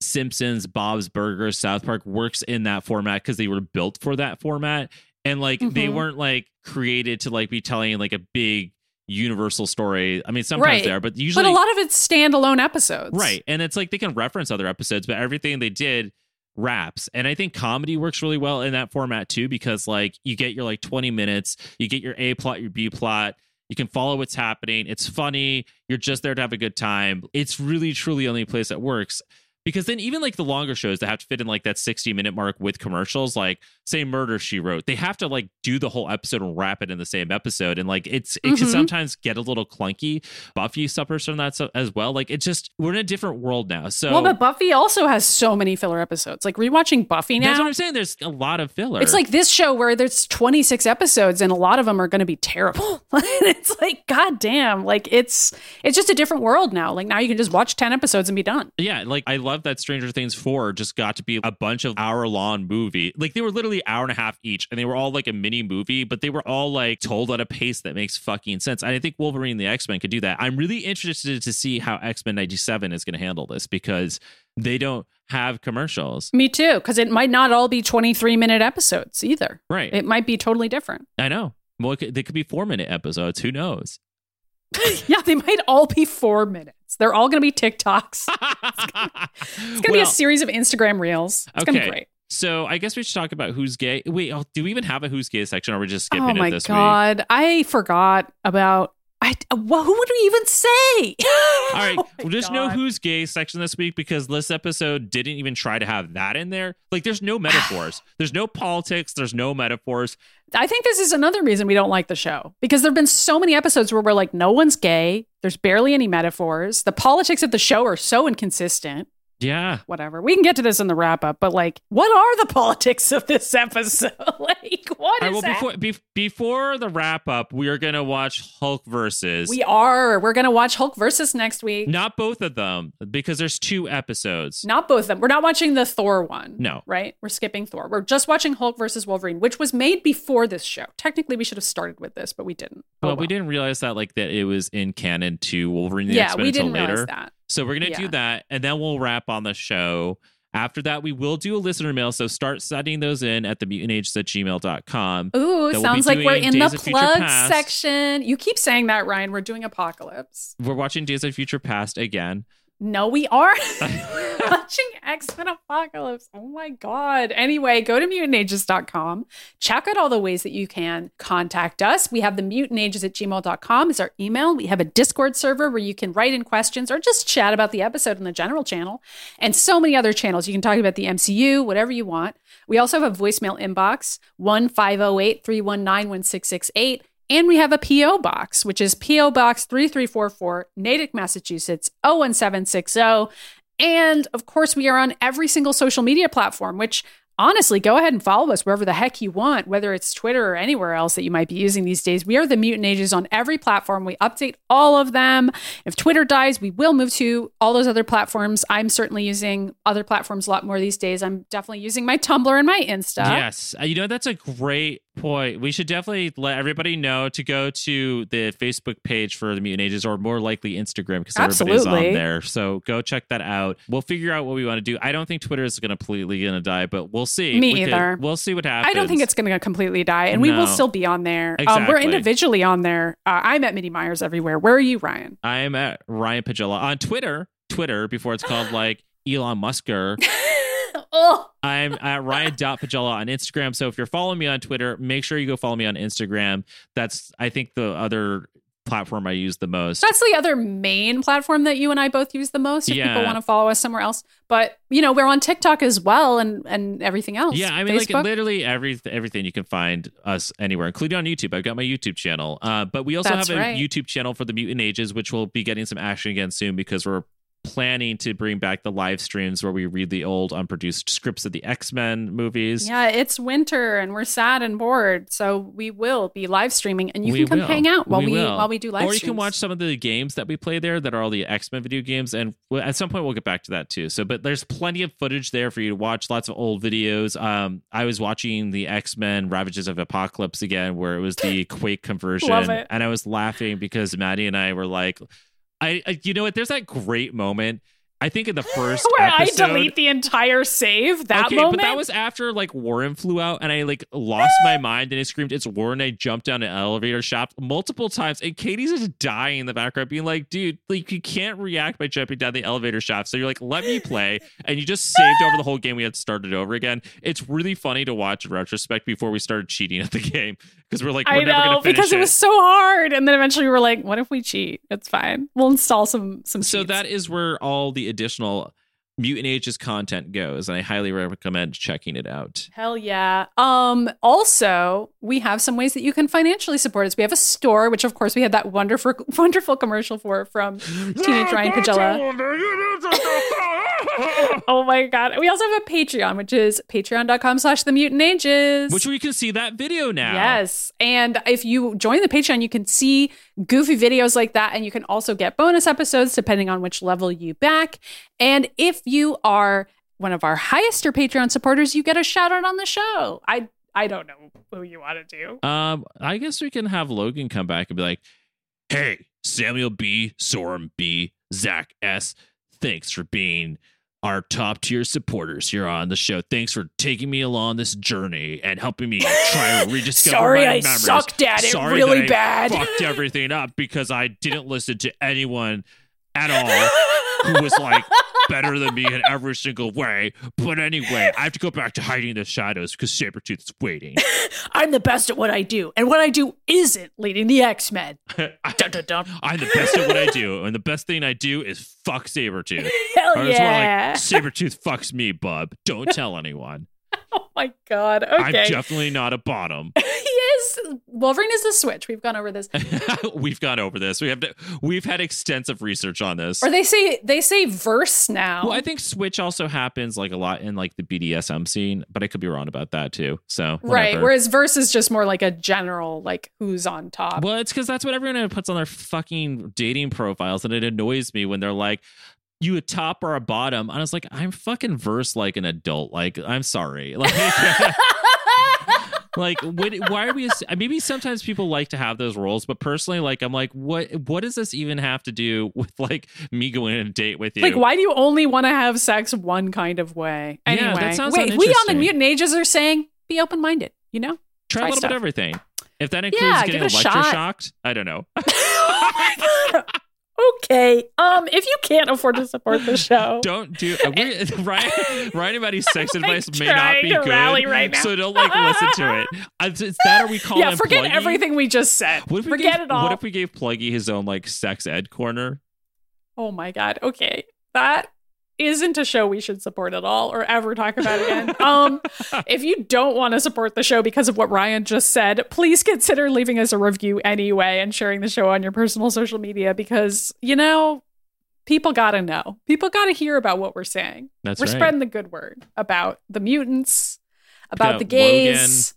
Simpsons, Bob's Burgers, South Park works in that format because they were built for that format. And like they Mhm. weren't like created to like be telling like a big universal story. I mean, sometimes Right. they are, but usually but a lot of it's standalone episodes. Right. And it's like they can reference other episodes, but everything they did wraps. And I think comedy works really well in that format too, because like you get your like 20 minutes, you get your A plot, your B plot. You can follow what's happening. It's funny. You're just there to have a good time. It's really, truly the only place that works. Because then even like the longer shows that have to fit in like that 60 minute mark with commercials, like say Murder She Wrote, they have to like do the whole episode and wrap it in the same episode. And like it's it can Mhm. sometimes get a little clunky. Buffy suffers from that so- as well. Like it's just we're in a different world now. So Well, but Buffy also has so many filler episodes. Like rewatching Buffy now that's what I'm saying. There's a lot of filler. it's like this show where there's 26 episodes and a lot of them are going to be terrible. *laughs* it's like god damn, like it's it's just a different world now. Like now you can just watch 10 episodes and be done. Yeah, like I love that Stranger Things 4 just got to be a bunch of hour long movie. Like they were literally hour and a half each and they were all like a mini movie, but they were all like told at a pace that makes fucking sense. And I think Wolverine and the X-Men could do that. I'm really interested to see how X-Men 97 is going to handle this because they don't have commercials. Me too, because it might not all be 23 minute episodes either. Right. It might be totally different. I know. Well, it could, they could be 4 minute episodes, who knows. *laughs* yeah, they might all be four minutes. They're all going to be TikToks. *laughs* It's going to be a series of Instagram reels. It's going to Okay. be great. So I guess we should talk about who's gay. Wait, oh, do we even have a who's gay section? Or are we just skipping Oh my it this week? Oh my god, I forgot about. I well, who would we even say? *laughs* All right, Oh well, just know who's gay section this week because this episode didn't even try to have that in there. Like, there's no metaphors. *sighs* there's no politics. There's no metaphors. I think this is another reason we don't like the show because there've been so many episodes where we're like, no one's gay. There's barely any metaphors. The politics of the show are so inconsistent. Yeah. whatever. We can get to this in the wrap up, but like, what are the *laughs* politics of this episode? *laughs* like, what All right, is well, that? before be, before the wrap up, we are gonna watch Hulk versus. we are. We're gonna watch Hulk versus next week. not both of them because there's two episodes. Not both of them. We're not watching the Thor one. No. Right? We're skipping Thor. We're just watching Hulk versus Wolverine, which was made before this show. Technically, we should have started with this, but we didn't. Oh, Well, we didn't realize that like that it was in canon to Wolverine the Yeah, X-Men we until didn't later. realize that. So we're gonna do that, and then we'll wrap on the show. After that, we will do a listener mail. So start sending those in at the mutage's at gmail.com. Ooh, that we'll sounds like we're in Days the plug section. You keep saying that, Ryan. We're doing Apocalypse. We're watching Days of Future Past again. No, we are *laughs* *laughs* watching X Men Apocalypse. Oh my God. Anyway, go to mutantages.com. Check out all the ways that you can contact us. We have the mutantages at gmail.com is our email. We have a Discord server where you can write in questions or just chat about the episode in the general channel, and so many other channels. You can talk about the MCU, whatever you want. We also have a voicemail inbox 1 508 319 1668. And we have a P.O. box, which is P.O. Box 3344, Natick, Massachusetts, 01760. And of course, we are on every single social media platform, which honestly, go ahead and follow us wherever the heck you want, whether it's Twitter or anywhere else that you might be using these days. We are the Mutant Ages on every platform. We update all of them. If Twitter dies, we will move to all those other platforms. I'm certainly using other platforms a lot more these days. I'm definitely using my Tumblr and my Insta. Yes. Uh, You know, that's a great point. We should definitely let everybody know to go to the Facebook page for the Mutant Ages or more likely Instagram because everybody's on there. So go check that out. We'll figure out what we want to do. I don't think Twitter is going to completely going to die, but we'll see. Me We could- either. we'll see what happens. I don't think it's going to completely die, and we will still be on there. Um, we're individually on there. Uh, I'm at MIDI Myers everywhere. Where are you, Ryan? I'm at Ryan Pagella on Twitter. Twitter before it's called *laughs* like Elon Musker. *laughs* *laughs* oh, I'm at Ryan.Pagella on Instagram. So if you're following me on Twitter, make sure you go follow me on Instagram. That's I think the other platform I use the most. that's the other main platform that you and I both use the most. If people want to follow us somewhere else, but you know, we're on TikTok as well, and and everything else. Yeah, I mean, like literally every everything you can find us anywhere, including on YouTube. I've got my YouTube channel, uh, but we also That's have a right. YouTube channel for the Mutant Ages, which will be getting some action again soon because we're planning to bring back the live streams where we read the old unproduced scripts of the X Men movies. Yeah, it's winter and we're sad and bored, so we will be live streaming, and you We can come will. hang out while we, will. while we do live Or you streams. can watch some of the games that we play there that are all the X Men video games, and at some point we'll get back to that too. So, but there's plenty of footage there for you to watch. Lots of old videos. Um, I was watching the X Men Ravages of Apocalypse again, where it was the *laughs* Quake conversion, and I was laughing because Maddie and I were like, I, I you know what? There's that great moment. I think in the *laughs* first Where episode, I delete the entire save. That okay, moment. but that was after like Warren flew out, and I like lost my *laughs* mind, and I screamed, "It's Warren!" I jumped down an elevator shaft multiple times, and Katie's just dying in the background, being like, "Dude, like you can't react by jumping down the elevator shaft." So you're like, "Let me play," and you just saved over the whole game. We had to start it over again. It's really funny to watch in retrospect before we started cheating at the game because we're like, "We're I never know because it was so hard, and then eventually we were like, "What if we cheat? It's fine. We'll install some some." So cheats." that is where all the additional Mutant Ages content goes, and I highly recommend checking it out. Hell yeah. Um, also, we have some ways that you can financially support us. We have a store, which of course we had that wonderful *laughs* wonderful commercial for from *gasps* Teenage Ryan Pagella. *laughs* oh my god. We also have a Patreon, which is patreon.com slash the mutant ages. Which we can see that video now. Yes. And if you join the Patreon, you can see goofy videos like that. And you can also get bonus episodes depending on which level you back. And if you are one of our highest or Patreon supporters, you get a shout out on the show. I I don't know who you want to do. Um, I guess we can have Logan come back and be like, "Hey, Samuel B, Sorum B, Zach S, thanks for being our top tier supporters here on the show. Thanks for taking me along this journey and helping me try to *laughs* rediscover Sorry, my I memories. sucked at it Sorry really bad." Fucked everything up because I didn't listen to anyone at *laughs* all who was like better than me in every single way. But anyway, I have to go back to hiding in the shadows because Sabretooth is waiting. *laughs* I'm the best at what I do, and what I do isn't leading the X Men. *laughs* I'm the best at what I do, *laughs* and the best thing I do is fuck Sabretooth. Hell yeah! like, Sabretooth fucks me, bub. Don't tell anyone. oh my god! I'm definitely not a bottom. Is Wolverine is the switch. We've gone over this. *laughs* we've gone over this. We have to, we've had extensive research on this. Or they say they say verse now. Well, I think Switch also happens like a lot in like the BDSM scene, but I could be wrong about that too. So right. Whereas verse is just more like a general like who's on top. Well, it's because that's what everyone puts on their fucking dating profiles, and it annoys me when they're like, "You a top or a bottom?" And I was like, "I'm fucking verse like an adult. Like, I'm sorry. *laughs* Like, *laughs* like what, why are we? Maybe sometimes people like to have those roles, but personally, like, I'm like, what? What does this even have to do with like me going on a date with you? Like, why do you only want to have sex one kind of way? Yeah, Anyway, that sounds wait, we on the mutant ages are saying be open minded. You know, Try, try a little stuff. bit of everything. If that includes Yeah, getting give it shot. electroshocked, I don't know. *laughs* Oh Okay. Um, if you can't afford to support the show, *laughs* don't do uh, we, *laughs* Ryan. Ryan about his sex *laughs* advice may not be good, right now. so don't like listen to it. Is that are we calling? yeah, forget Pluggy? everything we just said. What if we forget gave, it all. What if we gave Pluggy his own like sex ed corner? oh my god. Okay, that isn't a show we should support at all or ever talk about again. *laughs* um, if you don't want to support the show because of what Ryan just said, please consider leaving us a review anyway and sharing the show on your personal social media because you know people got to know. People got to hear about what we're saying. That's we're right. spreading the good word about the mutants, about About the gays,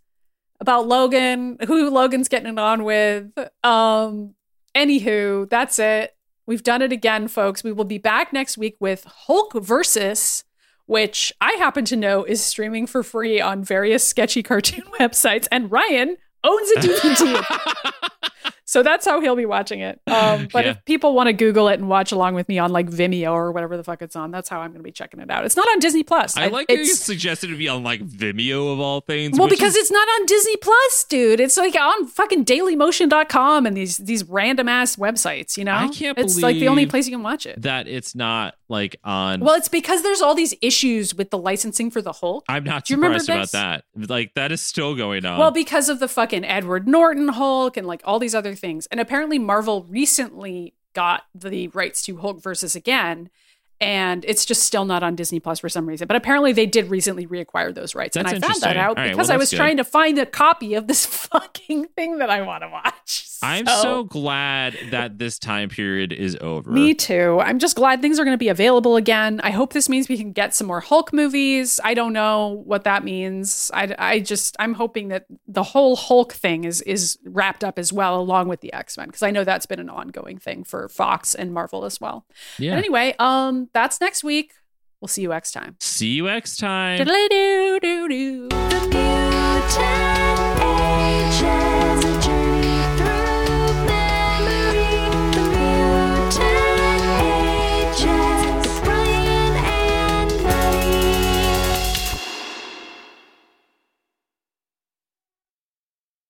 about Logan, who Logan's getting it on with. Um, anywho, that's it. We've done it again, folks. We will be back next week with Hulk versus, which I happen to know is streaming for free on various sketchy cartoon *laughs* websites, and Ryan owns a DVD. *laughs* so that's how he'll be watching it. Um, *laughs* but Yeah. if people want to Google it and watch along with me on like Vimeo or whatever the fuck it's on, that's how I'm going to be checking it out. It's not on Disney Plus. I like how you it's, suggested to be on like Vimeo of all things. well, because is- it's not on Disney Plus, dude. It's like on fucking dailymotion.com and these these random ass websites, you know? I can't believe It's like the only place you can watch it. that it's not like on. Well, it's because there's all these issues with the licensing for the Hulk. I'm not Do you remember surprised about that. Like that is still going on. Well, because of the fucking Edward Norton Hulk and like all these other things. And apparently Marvel recently got the rights to Hulk versus again. And it's just still not on Disney Plus for some reason. But apparently they did recently reacquire those rights. That's and I found that out right, because well, I was good. trying to find a copy of this *laughs* fucking thing that I want to watch. I'm so glad that this time period is over. Me too. I'm just glad things are going to be available again. I hope this means we can get some more Hulk movies. I don't know what that means. I, I just I'm hoping that the whole Hulk thing is is wrapped up as well, along with the X Men, because I know that's been an ongoing thing for Fox and Marvel as well. yeah. But anyway, um, that's next week. We'll see you next time. See you next time. Diddly-doo-doo-doo. The mutant